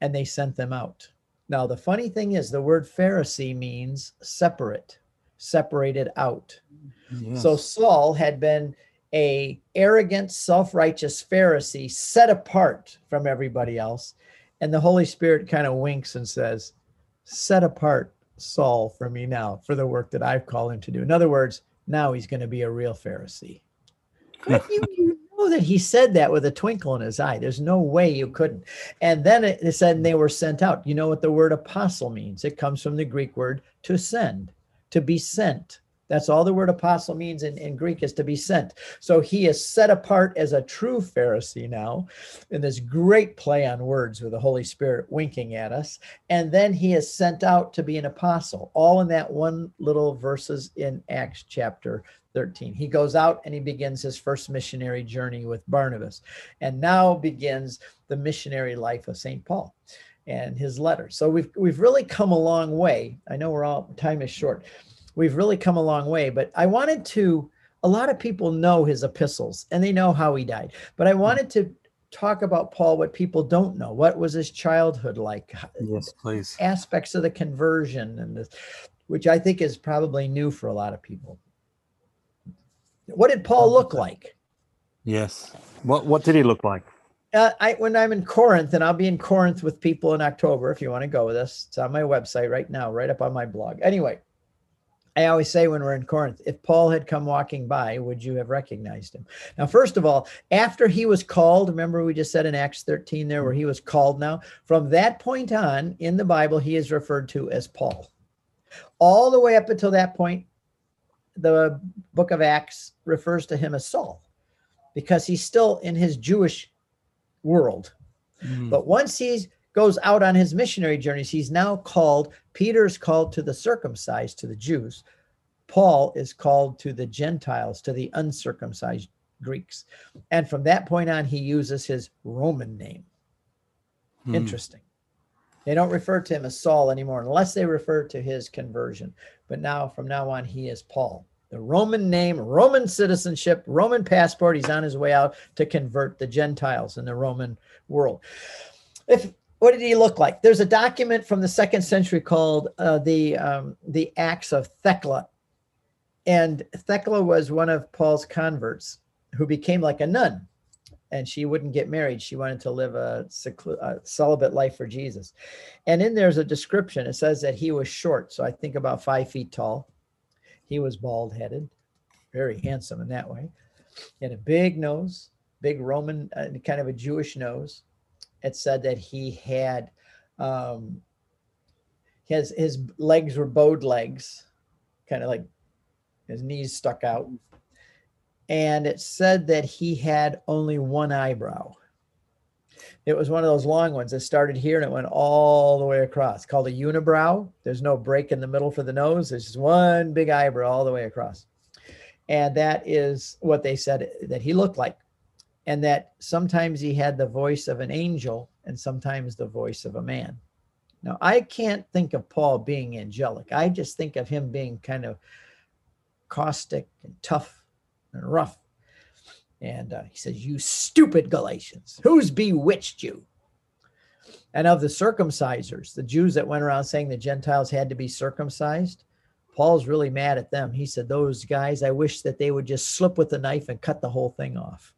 And they sent them out. Now, the funny thing is, the word Pharisee means separate, separated out. Yes. So Saul had been a arrogant, self-righteous Pharisee set apart from everybody else. And the Holy Spirit kind of winks and says, Set apart Saul for me now for the work that I've called him to do. In other words, now he's going to be a real Pharisee. you, you know that he said that with a twinkle in his eye. There's no way you couldn't. And then it said and they were sent out. You know what the word apostle means? It comes from the Greek word to send, to be sent. That's all the word apostle means in, in Greek is to be sent. So he is set apart as a true Pharisee now in this great play on words with the Holy Spirit winking at us. And then he is sent out to be an apostle, all in that one little verses in Acts chapter 13. He goes out and he begins his first missionary journey with Barnabas. And now begins the missionary life of St. Paul and his letters. So we've we've really come a long way. I know we're all time is short. We've really come a long way, but I wanted to a lot of people know his epistles and they know how he died. But I wanted to talk about Paul what people don't know. What was his childhood like? Yes, please. Aspects of the conversion and this, which I think is probably new for a lot of people. What did Paul look like? Yes. What What did he look like? Uh, I when I'm in Corinth, and I'll be in Corinth with people in October. If you want to go with us, it's on my website right now, right up on my blog. Anyway, I always say when we're in Corinth, if Paul had come walking by, would you have recognized him? Now, first of all, after he was called, remember we just said in Acts 13 there where he was called now, from that point on in the Bible, he is referred to as Paul. All the way up until that point, the book of Acts refers to him as Saul because he's still in his Jewish world. Mm. But once he goes out on his missionary journeys, he's now called, Peter's called to the circumcised, to the Jews. Paul is called to the Gentiles, to the uncircumcised Greeks. And from that point on, he uses his Roman name. Hmm. Interesting. They don't refer to him as Saul anymore unless they refer to his conversion. But now, from now on, he is Paul. The Roman name, Roman citizenship, Roman passport. He's on his way out to convert the Gentiles in the Roman world. If what did he look like? There's a document from the second century called uh, the um, the Acts of Thecla, and Thecla was one of Paul's converts who became like a nun and she wouldn't get married. She wanted to live a, seclu- a, celibate life for Jesus. And in there's a description. It says that he was short, so I think about five feet tall. He was bald headed, very handsome in that way. He had a big nose, big Roman, uh, kind of a Jewish nose. It said that he had um, his his legs were bowed legs, kind of like his knees stuck out and it said that he had only one eyebrow. It was one of those long ones that started here and it went all the way across, called a unibrow. There's no break in the middle for the nose. There's just one big eyebrow all the way across. And that is what they said that he looked like. And that sometimes he had the voice of an angel and sometimes the voice of a man. Now, I can't think of Paul being angelic. I just think of him being kind of caustic and tough and rough. And uh, he says, You stupid Galatians, who's bewitched you? And of the circumcisers, the Jews that went around saying the Gentiles had to be circumcised, Paul's really mad at them. He said, Those guys, I wish that they would just slip with the knife and cut the whole thing off.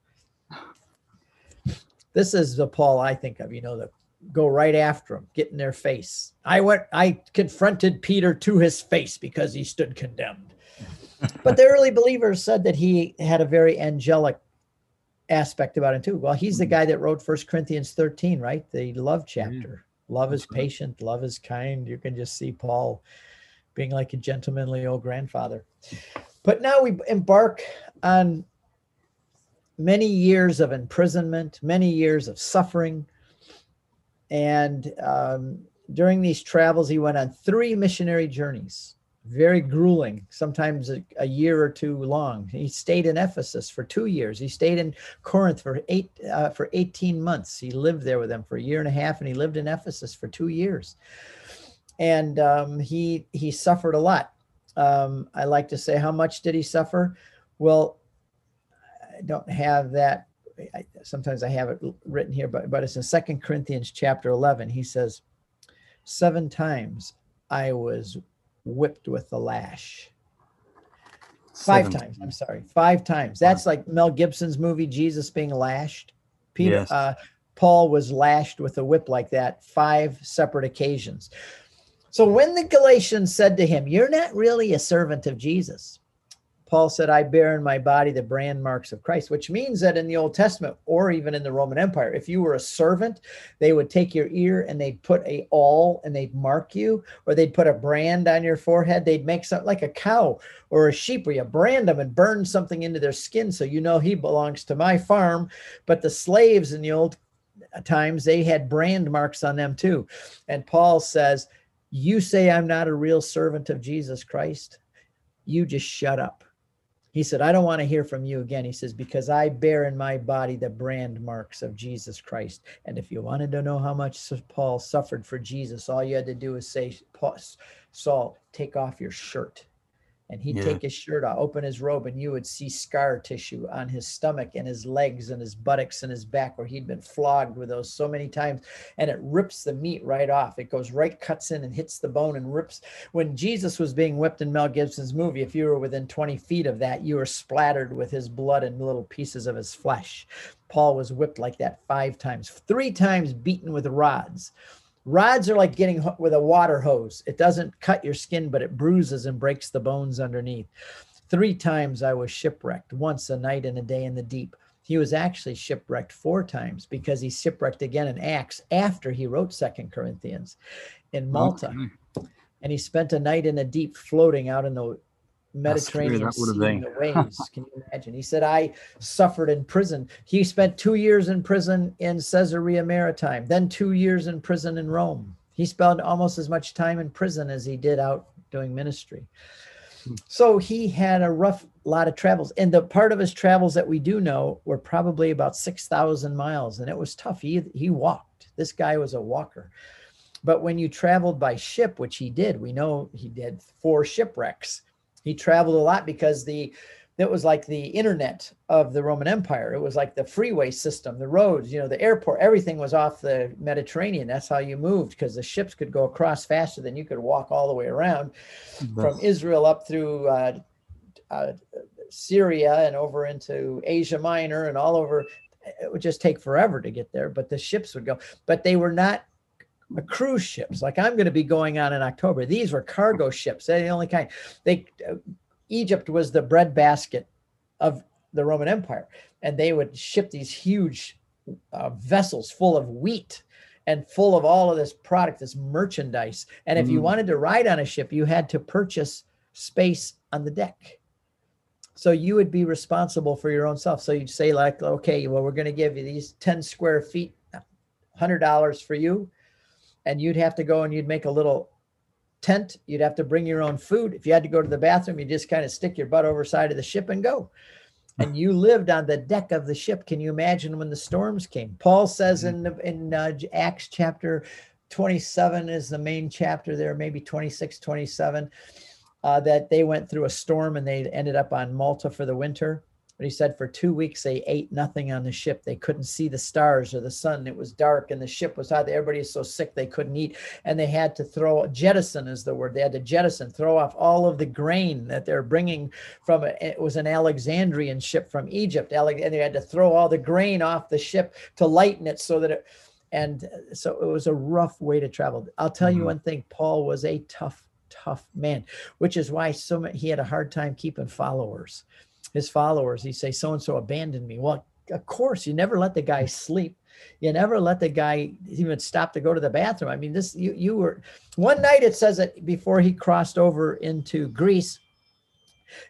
This is the Paul I think of, you know, the go right after him, get in their face. I went, I confronted Peter to his face because he stood condemned. [laughs] but the early believers said that he had a very angelic aspect about him too. Well, he's the mm-hmm. guy that wrote First Corinthians 13, right? The love mm-hmm. chapter. Love is patient, love is kind. You can just see Paul being like a gentlemanly old grandfather. But now we embark on many years of imprisonment, many years of suffering. And um, during these travels, he went on three missionary journeys very grueling, sometimes a, a, year or two long. He stayed in Ephesus for two years. He stayed in Corinth for eight uh, for 18 months. He lived there with them for a year and a half, and he lived in Ephesus for two years. And um, he he suffered a lot. Um, I like to say, how much did he suffer? Well, don't have that. I, sometimes I have it written here, but but it's in Second Corinthians chapter 11. He says, seven times I was whipped with the lash. Five Seven. times. I'm sorry. Five times. That's like Mel Gibson's movie, Jesus being lashed. Peter, yes. uh, Paul was lashed with a whip like that five separate occasions. So when the Galatians said to him, You're not really a servant of Jesus, Paul said, I bear in my body the brand marks of Christ, which means that in the Old Testament or even in the Roman Empire, if you were a servant, they would take your ear and they'd put a awl and they'd mark you, or they'd put a brand on your forehead. They'd make something like a cow or a sheep where you brand them and burn something into their skin so you know he belongs to my farm. But the slaves in the old times, they had brand marks on them too. And Paul says, You say I'm not a real servant of Jesus Christ. You just shut up he said, I don't want to hear from you again. He says, because I bear in my body the brand marks of Jesus Christ. And if you wanted to know how much Paul suffered for Jesus, all you had to do is say, Paul Saul, take off your shirt and he'd yeah. take his shirt off, open his robe, and you would see scar tissue on his stomach and his legs and his buttocks and his back where he'd been flogged with those so many times. And it rips the meat right off. It goes right, cuts in and hits the bone and rips. When Jesus was being whipped in Mel Gibson's movie, if you were within 20 feet of that, you were splattered with his blood and little pieces of his flesh. Paul was whipped like that five times, three times beaten with rods. Rods are like getting with a water hose. It doesn't cut your skin, but it bruises and breaks the bones underneath. Three times I was shipwrecked, once a night and a day in the deep. He was actually shipwrecked four times because he shipwrecked again in Acts after he wrote Second Corinthians in Malta. Okay. And he spent a night in the deep floating out in the Mediterranean Sea in the waves. [laughs] Can you imagine? He said, I suffered in prison. He spent two years in prison in Caesarea Maritime, then two years in prison in Rome. He spent almost as much time in prison as he did out doing ministry. Hmm. So he had a rough lot of travels. And the part of his travels that we do know were probably about 6,000 miles. And it was tough. He, he walked. This guy was a walker. But when you traveled by ship, which he did, we know he did four shipwrecks he traveled a lot because the it was like the internet of the Roman Empire. It was like the freeway system, the roads, you know, the airport, everything was off the Mediterranean. That's how you moved because the ships could go across faster than you could walk all the way around from Israel up through uh, uh, Syria and over into Asia Minor and all over. It would just take forever to get there, but the ships would go. But they were not cruise ships like I'm going to be going on in October. These were cargo ships. They're the only kind. They uh, Egypt was the breadbasket of the Roman Empire, and they would ship these huge uh, vessels full of wheat and full of all of this product, this merchandise. And if mm. you wanted to ride on a ship, you had to purchase space on the deck. So you would be responsible for your own self. So you'd say like, okay, well, we're going to give you these 10 square feet, $100 for you and you'd have to go and you'd make a little tent. You'd have to bring your own food. If you had to go to the bathroom, you just kind of stick your butt over side of the ship and go. And you lived on the deck of the ship. Can you imagine when the storms came? Paul says in in uh, Acts chapter 27 is the main chapter there, maybe 26, 27, uh, that they went through a storm and they ended up on Malta for the winter. But he said for two weeks they ate nothing on the ship. They couldn't see the stars or the sun. It was dark and the ship was hot. Everybody is so sick they couldn't eat. And they had to throw, jettison is the word. They had to jettison, throw off all of the grain that they're bringing from, it was an Alexandrian ship from Egypt. And they had to throw all the grain off the ship to lighten it so that it, and so it was a rough way to travel. I'll tell mm-hmm. you one thing, Paul was a tough, tough man, which is why so many, he had a hard time keeping followers his followers. He say, so and so abandoned me. Well, of course, you never let the guy sleep. You never let the guy even stop to go to the bathroom. I mean, this you you were one night it says that before he crossed over into Greece,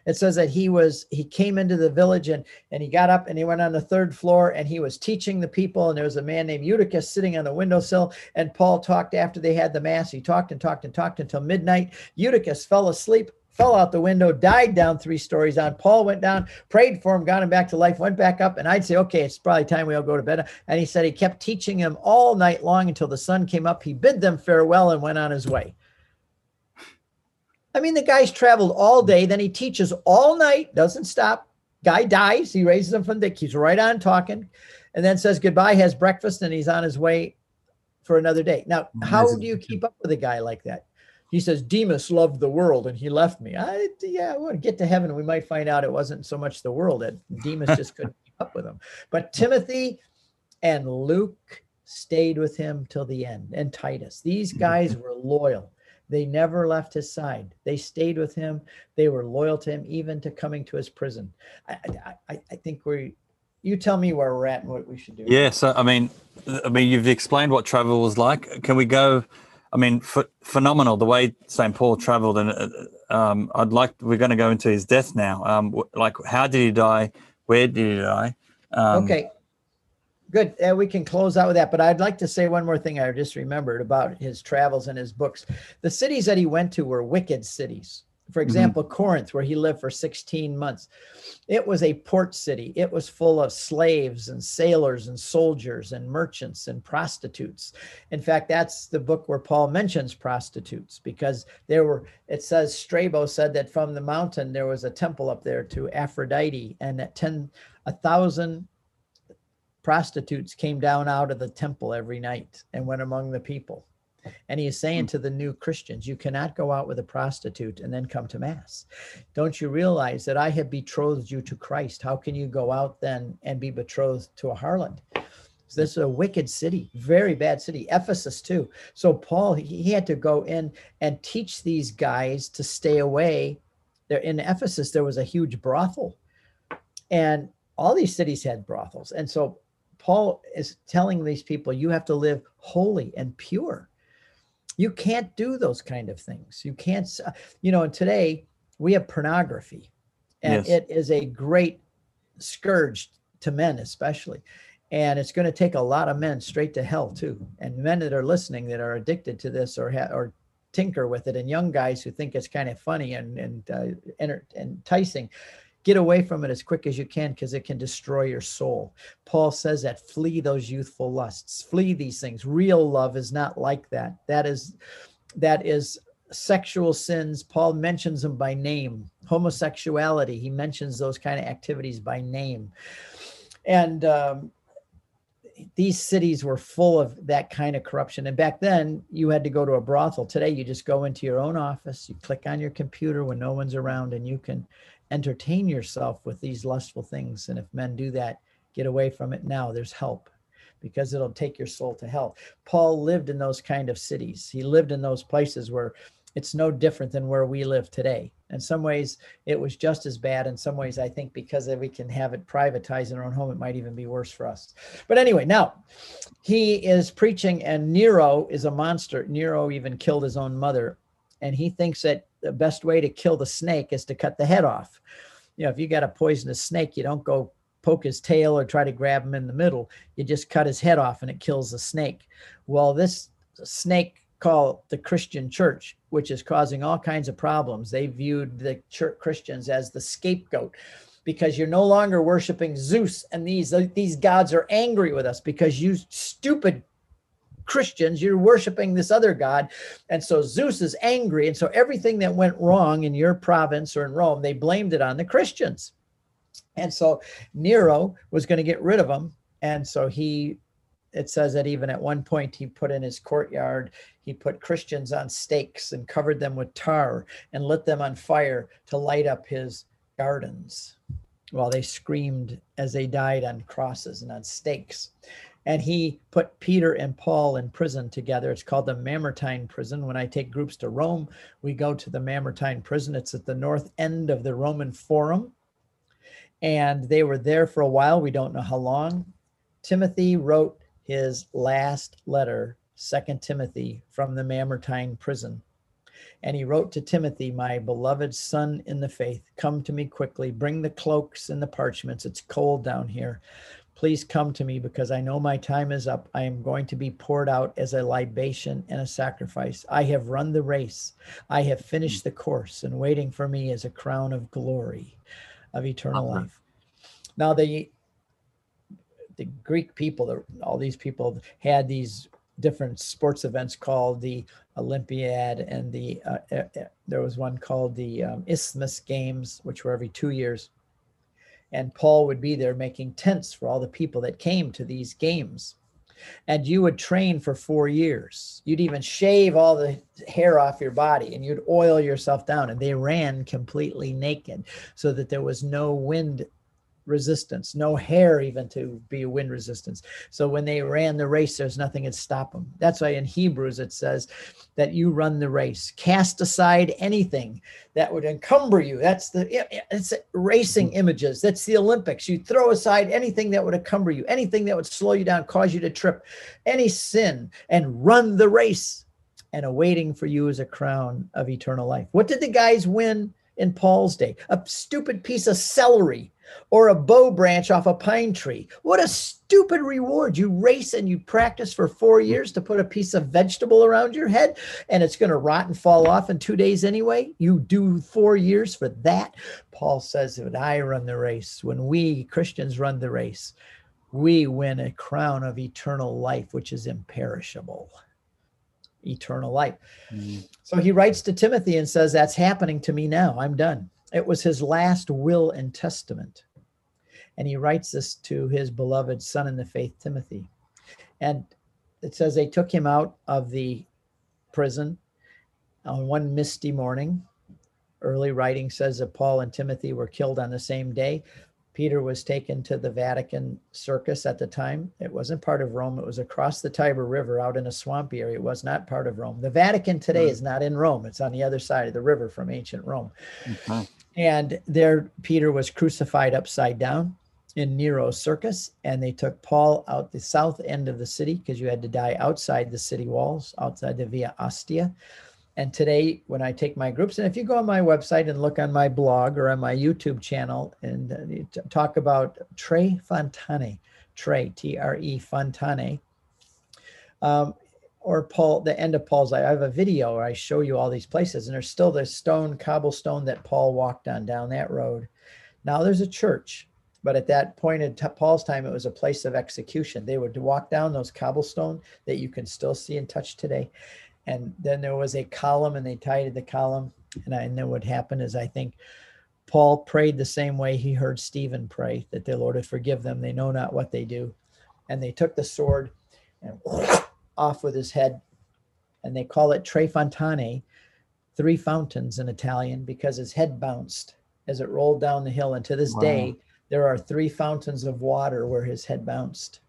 it says that he was he came into the village and and he got up and he went on the third floor and he was teaching the people and there was a man named Eutychus sitting on the windowsill and Paul talked after they had the mass he talked and talked and talked until midnight Eutychus fell asleep fell out the window, died down three stories on. Paul went down, prayed for him, got him back to life, went back up. And I'd say, okay, it's probably time we all go to bed. And he said he kept teaching him all night long until the sun came up. He bid them farewell and went on his way. I mean, the guy's traveled all day, then he teaches all night, doesn't stop. Guy dies, he raises him from the, he's right on talking, and then says goodbye, has breakfast, and he's on his way for another day. Now, how do you keep up with a guy like that? He says Demas loved the world and he left me. I yeah, I want to get to heaven. We might find out it wasn't so much the world that Demas just couldn't keep up with him. But [laughs] Timothy and Luke stayed with him till the end, and Titus. These [laughs] guys were loyal. They never left his side. They stayed with him. They were loyal to him, even to coming to his prison. I, I, I think we. You tell me where we're at and what we should do. Yeah. So I mean, I mean, you've explained what travel was like. Can we go? I mean, ph- phenomenal the way St. Paul traveled. And uh, um, I'd like, we're going to go into his death now. Um, like, how did he die? Where did he die? Um, okay. Good. Uh, we can close out with that. But I'd like to say one more thing I just remembered about his travels and his books. The cities that he went to were wicked cities. For mm-hmm. example, mm-hmm. Corinth, where he lived for 16 months, it was a port city. It was full of slaves and sailors and soldiers and merchants and prostitutes. In fact, that's the book where Paul mentions prostitutes because there were, it says, Strabo said that from the mountain there was a temple up there to Aphrodite, and that 10, a thousand prostitutes came down out of the temple every night and went among the people. And he is saying hmm. to the new Christians, you cannot go out with a prostitute and then come to Mass. Don't you realize that I have betrothed you to Christ? How can you go out then and be betrothed to a harlot? So this is a wicked city, very bad city. Ephesus, too. So Paul, he had to go in and teach these guys to stay away. There in Ephesus, there was a huge brothel. And all these cities had brothels. And so Paul is telling these people, you have to live holy and pure you can't do those kind of things. You can't, you know, and today we have pornography and yes. it is a great scourge to men, especially. And it's going to take a lot of men straight to hell too. And men that are listening that are addicted to this or ha- or tinker with it, and young guys who think it's kind of funny and and uh, enter- enticing Get away from it as quick as you can because it can destroy your soul. Paul says that flee those youthful lusts, flee these things. Real love is not like that. That is that is sexual sins. Paul mentions them by name. Homosexuality, he mentions those kind of activities by name. And um, these cities were full of that kind of corruption. And back then, you had to go to a brothel. Today, you just go into your own office, you click on your computer when no one's around, and you can entertain yourself with these lustful things. And if men do that, get away from it now. There's help because it'll take your soul to hell. Paul lived in those kind of cities. He lived in those places where it's no different than where we live today. In some ways, it was just as bad. In some ways, I think because we can have it privatized in our own home, it might even be worse for us. But anyway, now he is preaching, and Nero is a monster. Nero even killed his own mother, and he thinks that the best way to kill the snake is to cut the head off. You know, if you got a poisonous snake, you don't go poke his tail or try to grab him in the middle. You just cut his head off and it kills the snake. Well, this snake called the Christian church, which is causing all kinds of problems. They viewed the church Christians as the scapegoat because you're no longer worshiping Zeus and these these gods are angry with us because you stupid Christians, you're worshiping this other God. And so Zeus is angry. And so everything that went wrong in your province or in Rome, they blamed it on the Christians. And so Nero was going to get rid of them. And so he, it says that even at one point he put in his courtyard, he put Christians on stakes and covered them with tar and lit them on fire to light up his gardens while they screamed as they died on crosses and on stakes. And he put Peter and Paul in prison together. It's called the Mamertine prison. When I take groups to Rome, we go to the Mamertine prison. It's at the north end of the Roman Forum. And they were there for a while. We don't know how long. Timothy wrote his last letter, Second Timothy, from the Mamertine prison. And he wrote to Timothy, My beloved son in the faith, come to me quickly. Bring the cloaks and the parchments. It's cold down here. Please come to me because I know my time is up. I am going to be poured out as a libation and a sacrifice. I have run the race. I have finished the course, and waiting for me is a crown of glory, of eternal life. Now, the the Greek people, all these people had these different sports events called the Olympiad, and the uh, uh, uh, there was one called the um, Isthmus Games, which were every two years. And Paul would be there making tents for all the people that came to these games. And you would train for four years. You'd even shave all the hair off your body and you'd oil yourself down. And they ran completely naked so that there was no wind resistance, no hair even to be a wind resistance. So when they ran the race, there's nothing to stop them. That's why in Hebrews it says that you run the race, cast aside anything that would encumber you. That's the it's racing mm-hmm. images. That's the Olympics. You throw aside anything that would encumber you, anything that would slow you down, cause you to trip, any sin, and run the race. And awaiting for you is a crown of eternal life. What did the guys win in Paul's day? A stupid piece of celery or a bow branch off a pine tree. What a stupid reward. You race and you practice for four years to put a piece of vegetable around your head and it's going to rot and fall off in two days anyway. You do four years for that. Paul says, when I run the race, when we Christians run the race, we win a crown of eternal life, which is imperishable. Eternal life. Mm-hmm. So he writes to Timothy and says, That's happening to me now. I'm done. It was his last will and testament. And he writes this to his beloved son in the faith, Timothy. And it says they took him out of the prison on one misty morning. Early writing says that Paul and Timothy were killed on the same day. Peter was taken to the Vatican circus at the time. It wasn't part of Rome. It was across the Tiber River out in a swampy area. It was not part of Rome. The Vatican today is not in Rome. It's on the other side of the river from ancient Rome. And there, Peter was crucified upside down in Nero's circus. And they took Paul out the south end of the city because you had to die outside the city walls, outside the Via Ostia. And today, when I take my groups, and if you go on my website and look on my blog or on my YouTube channel and uh, talk about Tre Fontane, Tre, T R E Fontane, um, or Paul, the end of Paul's life. I have a video where I show you all these places, and there's still the stone, cobblestone that Paul walked on down that road. Now there's a church, but at that point in Paul's time, it was a place of execution. They would walk down those cobblestone that you can still see and touch today. And then there was a column, and they tied the column. And, I, know what happened is, I think Paul prayed the same way he heard Stephen pray that the Lord would forgive them. They know not what they do. And they took the sword and [sniffs] off with his head. And they call it Tre Fontane, three fountains in Italian, because his head bounced as it rolled down the hill. And to this wow. day, there are three fountains of water where his head bounced.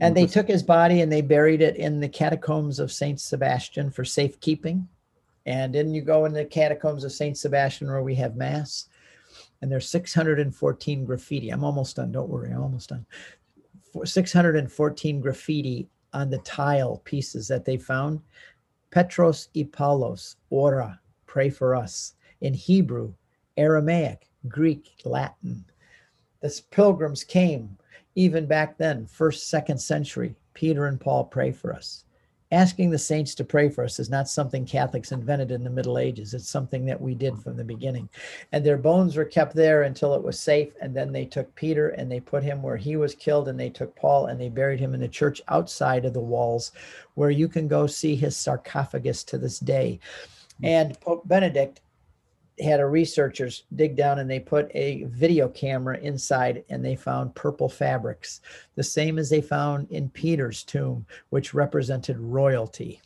And they took his body and they buried it in the catacombs of Saint Sebastian for safekeeping. And then you go in the catacombs of Saint Sebastian where we have mass. And there's 614 graffiti. I'm almost done. Don't worry, I'm almost done. 614 graffiti on the tile pieces that they found. Petros y Paulos, ora, pray for us. In Hebrew, Aramaic, Greek, Latin. The pilgrims came even back then, first, second century. Peter and Paul pray for us. asking the saints to pray for us is not something Catholics invented in the Middle Ages. It's something that we did from the beginning. And their bones were kept there until it was safe. And then they took Peter and they put him where he was killed, and they took Paul and they buried him in the church outside of the walls, where you can go see his sarcophagus to this day. Mm. And Pope Benedict had a researchers dig down and they put a video camera inside and they found purple fabrics, the same as they found in Peter's tomb, which represented royalty.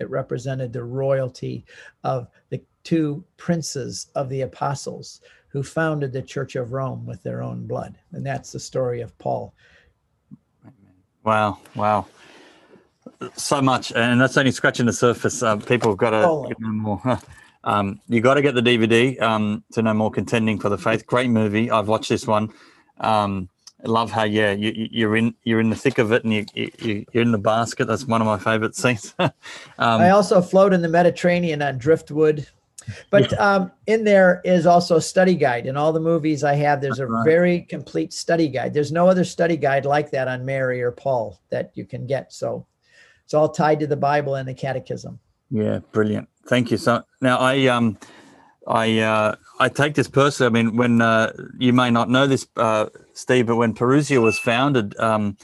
It represented the royalty of the two princes of the apostles who founded the Church of Rome with their own blood. And that's the story of Paul. Wow, wow. So much. And that's only scratching the surface. Uh, people have got to Oh. know more. [laughs] Um, you got to get the DVD um, to know more. Contending for the faith, great movie. I've watched this one. Um, I love how yeah you, you- you're in you're in the thick of it and you, you you're in the basket. That's one of my favorite scenes. [laughs] um, I also float in the Mediterranean on driftwood. But um, in there is also a study guide. In all the movies I have, there's a Right. very complete study guide. There's no other study guide like that on Mary or Paul that you can get. So it's all tied to the Bible and the Catechism. Yeah, brilliant. Thank you. So now I um I uh I take this personally. I mean, when uh, you may not know this, uh, Steve, but when Parousia was founded um,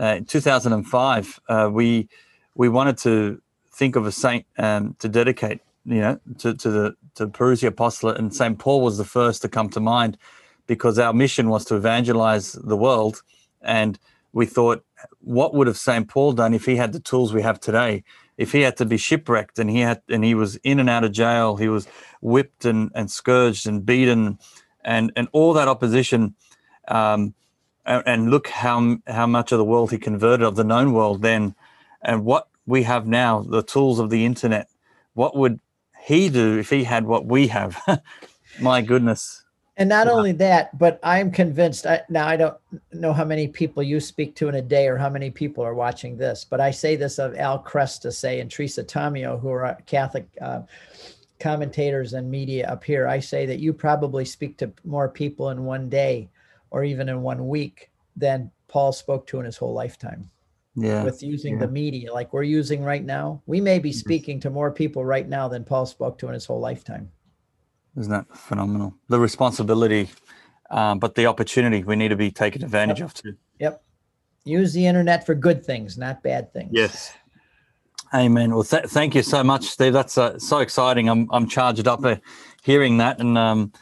uh, in 2005, uh, we we wanted to think of a saint um, to dedicate, you know, to, to the to Parousia apostolate, and Saint Paul was the first to come to mind because our mission was to evangelize the world, and we thought, what would have Saint Paul done if he had the tools we have today? If he had to be shipwrecked and he had and he was in and out of jail, he was whipped and, and scourged and beaten, and and all that opposition, um, and, and look how how much of the world he converted of the known world then, and what we have now, the tools of the internet. What would he do if he had what we have? [laughs] My goodness. And not Yeah. only that, but I'm convinced. I, now I don't know how many people you speak to in a day or how many people are watching this, but I say this of Al Kresta, say, and Teresa Tomeo, who are Catholic uh, commentators and media up here. I say that you probably speak to more people in one day or even in one week than Paul spoke to in his whole lifetime Yeah. with using yeah. the media like we're using right now. We may be Mhm. speaking to more people right now than Paul spoke to in his whole lifetime. Isn't that phenomenal? The responsibility, um, but the opportunity we need to be taken advantage of too. Yep. Use the internet for good things, not bad things. Yes. Amen. Well, th- thank you so much, Steve. That's uh, so exciting. I'm I'm charged up uh, hearing that, and um,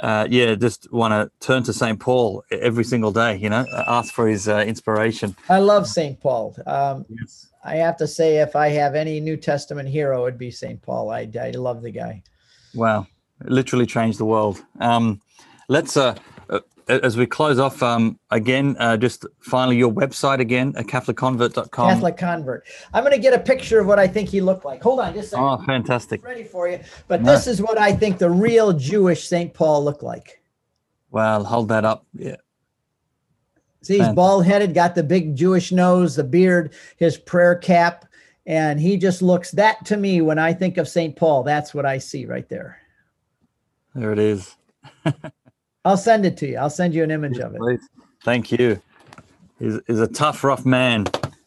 uh, yeah, just want to turn to St. Paul every single day. You know, uh, ask for his uh, inspiration. I love St. Paul. Um, Yes. I have to say, if I have any New Testament hero, it'd be St. Paul. I, I love the guy. Wow, it literally changed the world. Um, let's uh, uh, as we close off um, again, uh, just finally your website again, uh, CatholicConvert.com. Catholic convert. I'm going to get a picture of what I think he looked like. Hold on just a second. Oh, fantastic! Ready for you. But No. this is what I think the real Jewish St. Paul looked like. Well, hold that up. Yeah. See, he's bald headed, got the big Jewish nose, the beard, his prayer cap. And he just looks that to me when I think of St. Paul. That's what I see right there. There it is. I'll send it to you. I'll send you an image of it. Please. Thank you. He's, he's a tough, rough man,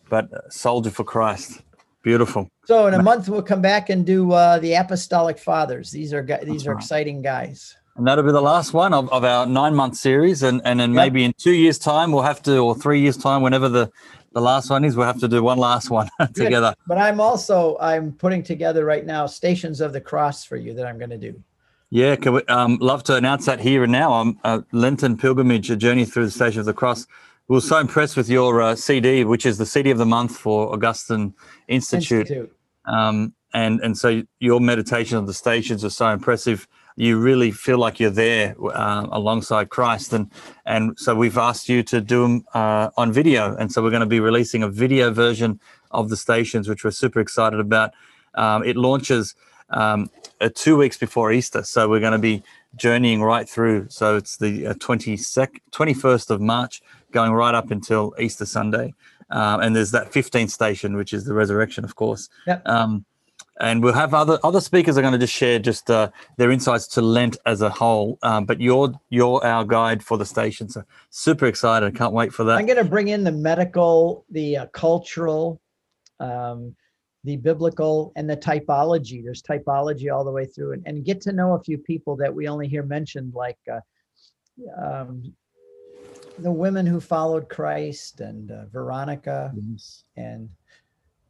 but soldier for Christ. Beautiful. So in a month we'll come back and do uh, the Apostolic Fathers. These are these are exciting guys. And that'll be the last one of, of our nine month series. And, and then Yep. maybe in two years' time, we'll have to, or three years' time, whenever the, the last one is, we'll have to do one last one [laughs] together. But I'm also I'm putting together right now Stations of the Cross for you that I'm going to do. Yeah, can we, um, love to announce that here and now. Um, uh, Lenten pilgrimage, a journey through the Station of the Cross. We were so impressed with your uh, CD, which is the CD of the month for Augustine Institute. Institute. um, and and so your meditation of the stations are so impressive. You really feel like you're there uh, alongside Christ, and and so we've asked you to do them uh, on video, and so we're going to be releasing a video version of the stations, which we're super excited about. Um, it launches um, uh, two weeks before Easter, so we're going to be journeying right through. So it's the uh, 22nd, 21st of March, going right up until Easter Sunday. Um, and there's that 15th station, which is the resurrection, of course. Yep. Um, and we'll have other other speakers are going to just share just uh, their insights to Lent as a whole. Um, but you're you're our guide for the station, so super excited! Can't wait for that. I'm going to bring in the medical, the uh, cultural, um, the biblical and the typology. There's typology all the way through, and, and get to know a few people that we only hear mentioned, like uh, um, the women who followed Christ and uh, Veronica, Yes. and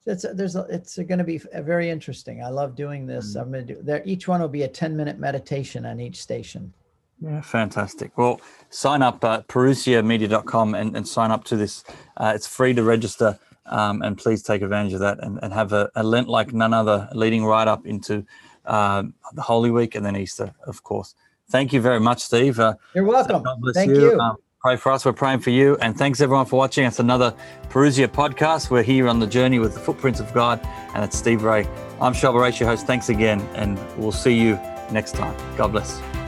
it's there's a, it's going to be a very interesting. I love doing this. Mm. I'm going to do there. Each one will be a 10 minute meditation on each station. Yeah, fantastic. Well, sign up at parousiamedia.com and, and sign up to this. Uh, it's free to register, um, and please take advantage of that and, and have a, a Lent like none other, leading right up into um, the Holy Week and then Easter, of course. Thank you very much, Steve. Uh, You're welcome. God bless Thank you. Um, pray for us. We're praying for you. And thanks everyone for watching. It's another Parousia podcast. We're here on the journey with the footprints of God. And it's Steve Ray. I'm Charbel Raish, your host. Thanks again. And we'll see you next time. God bless.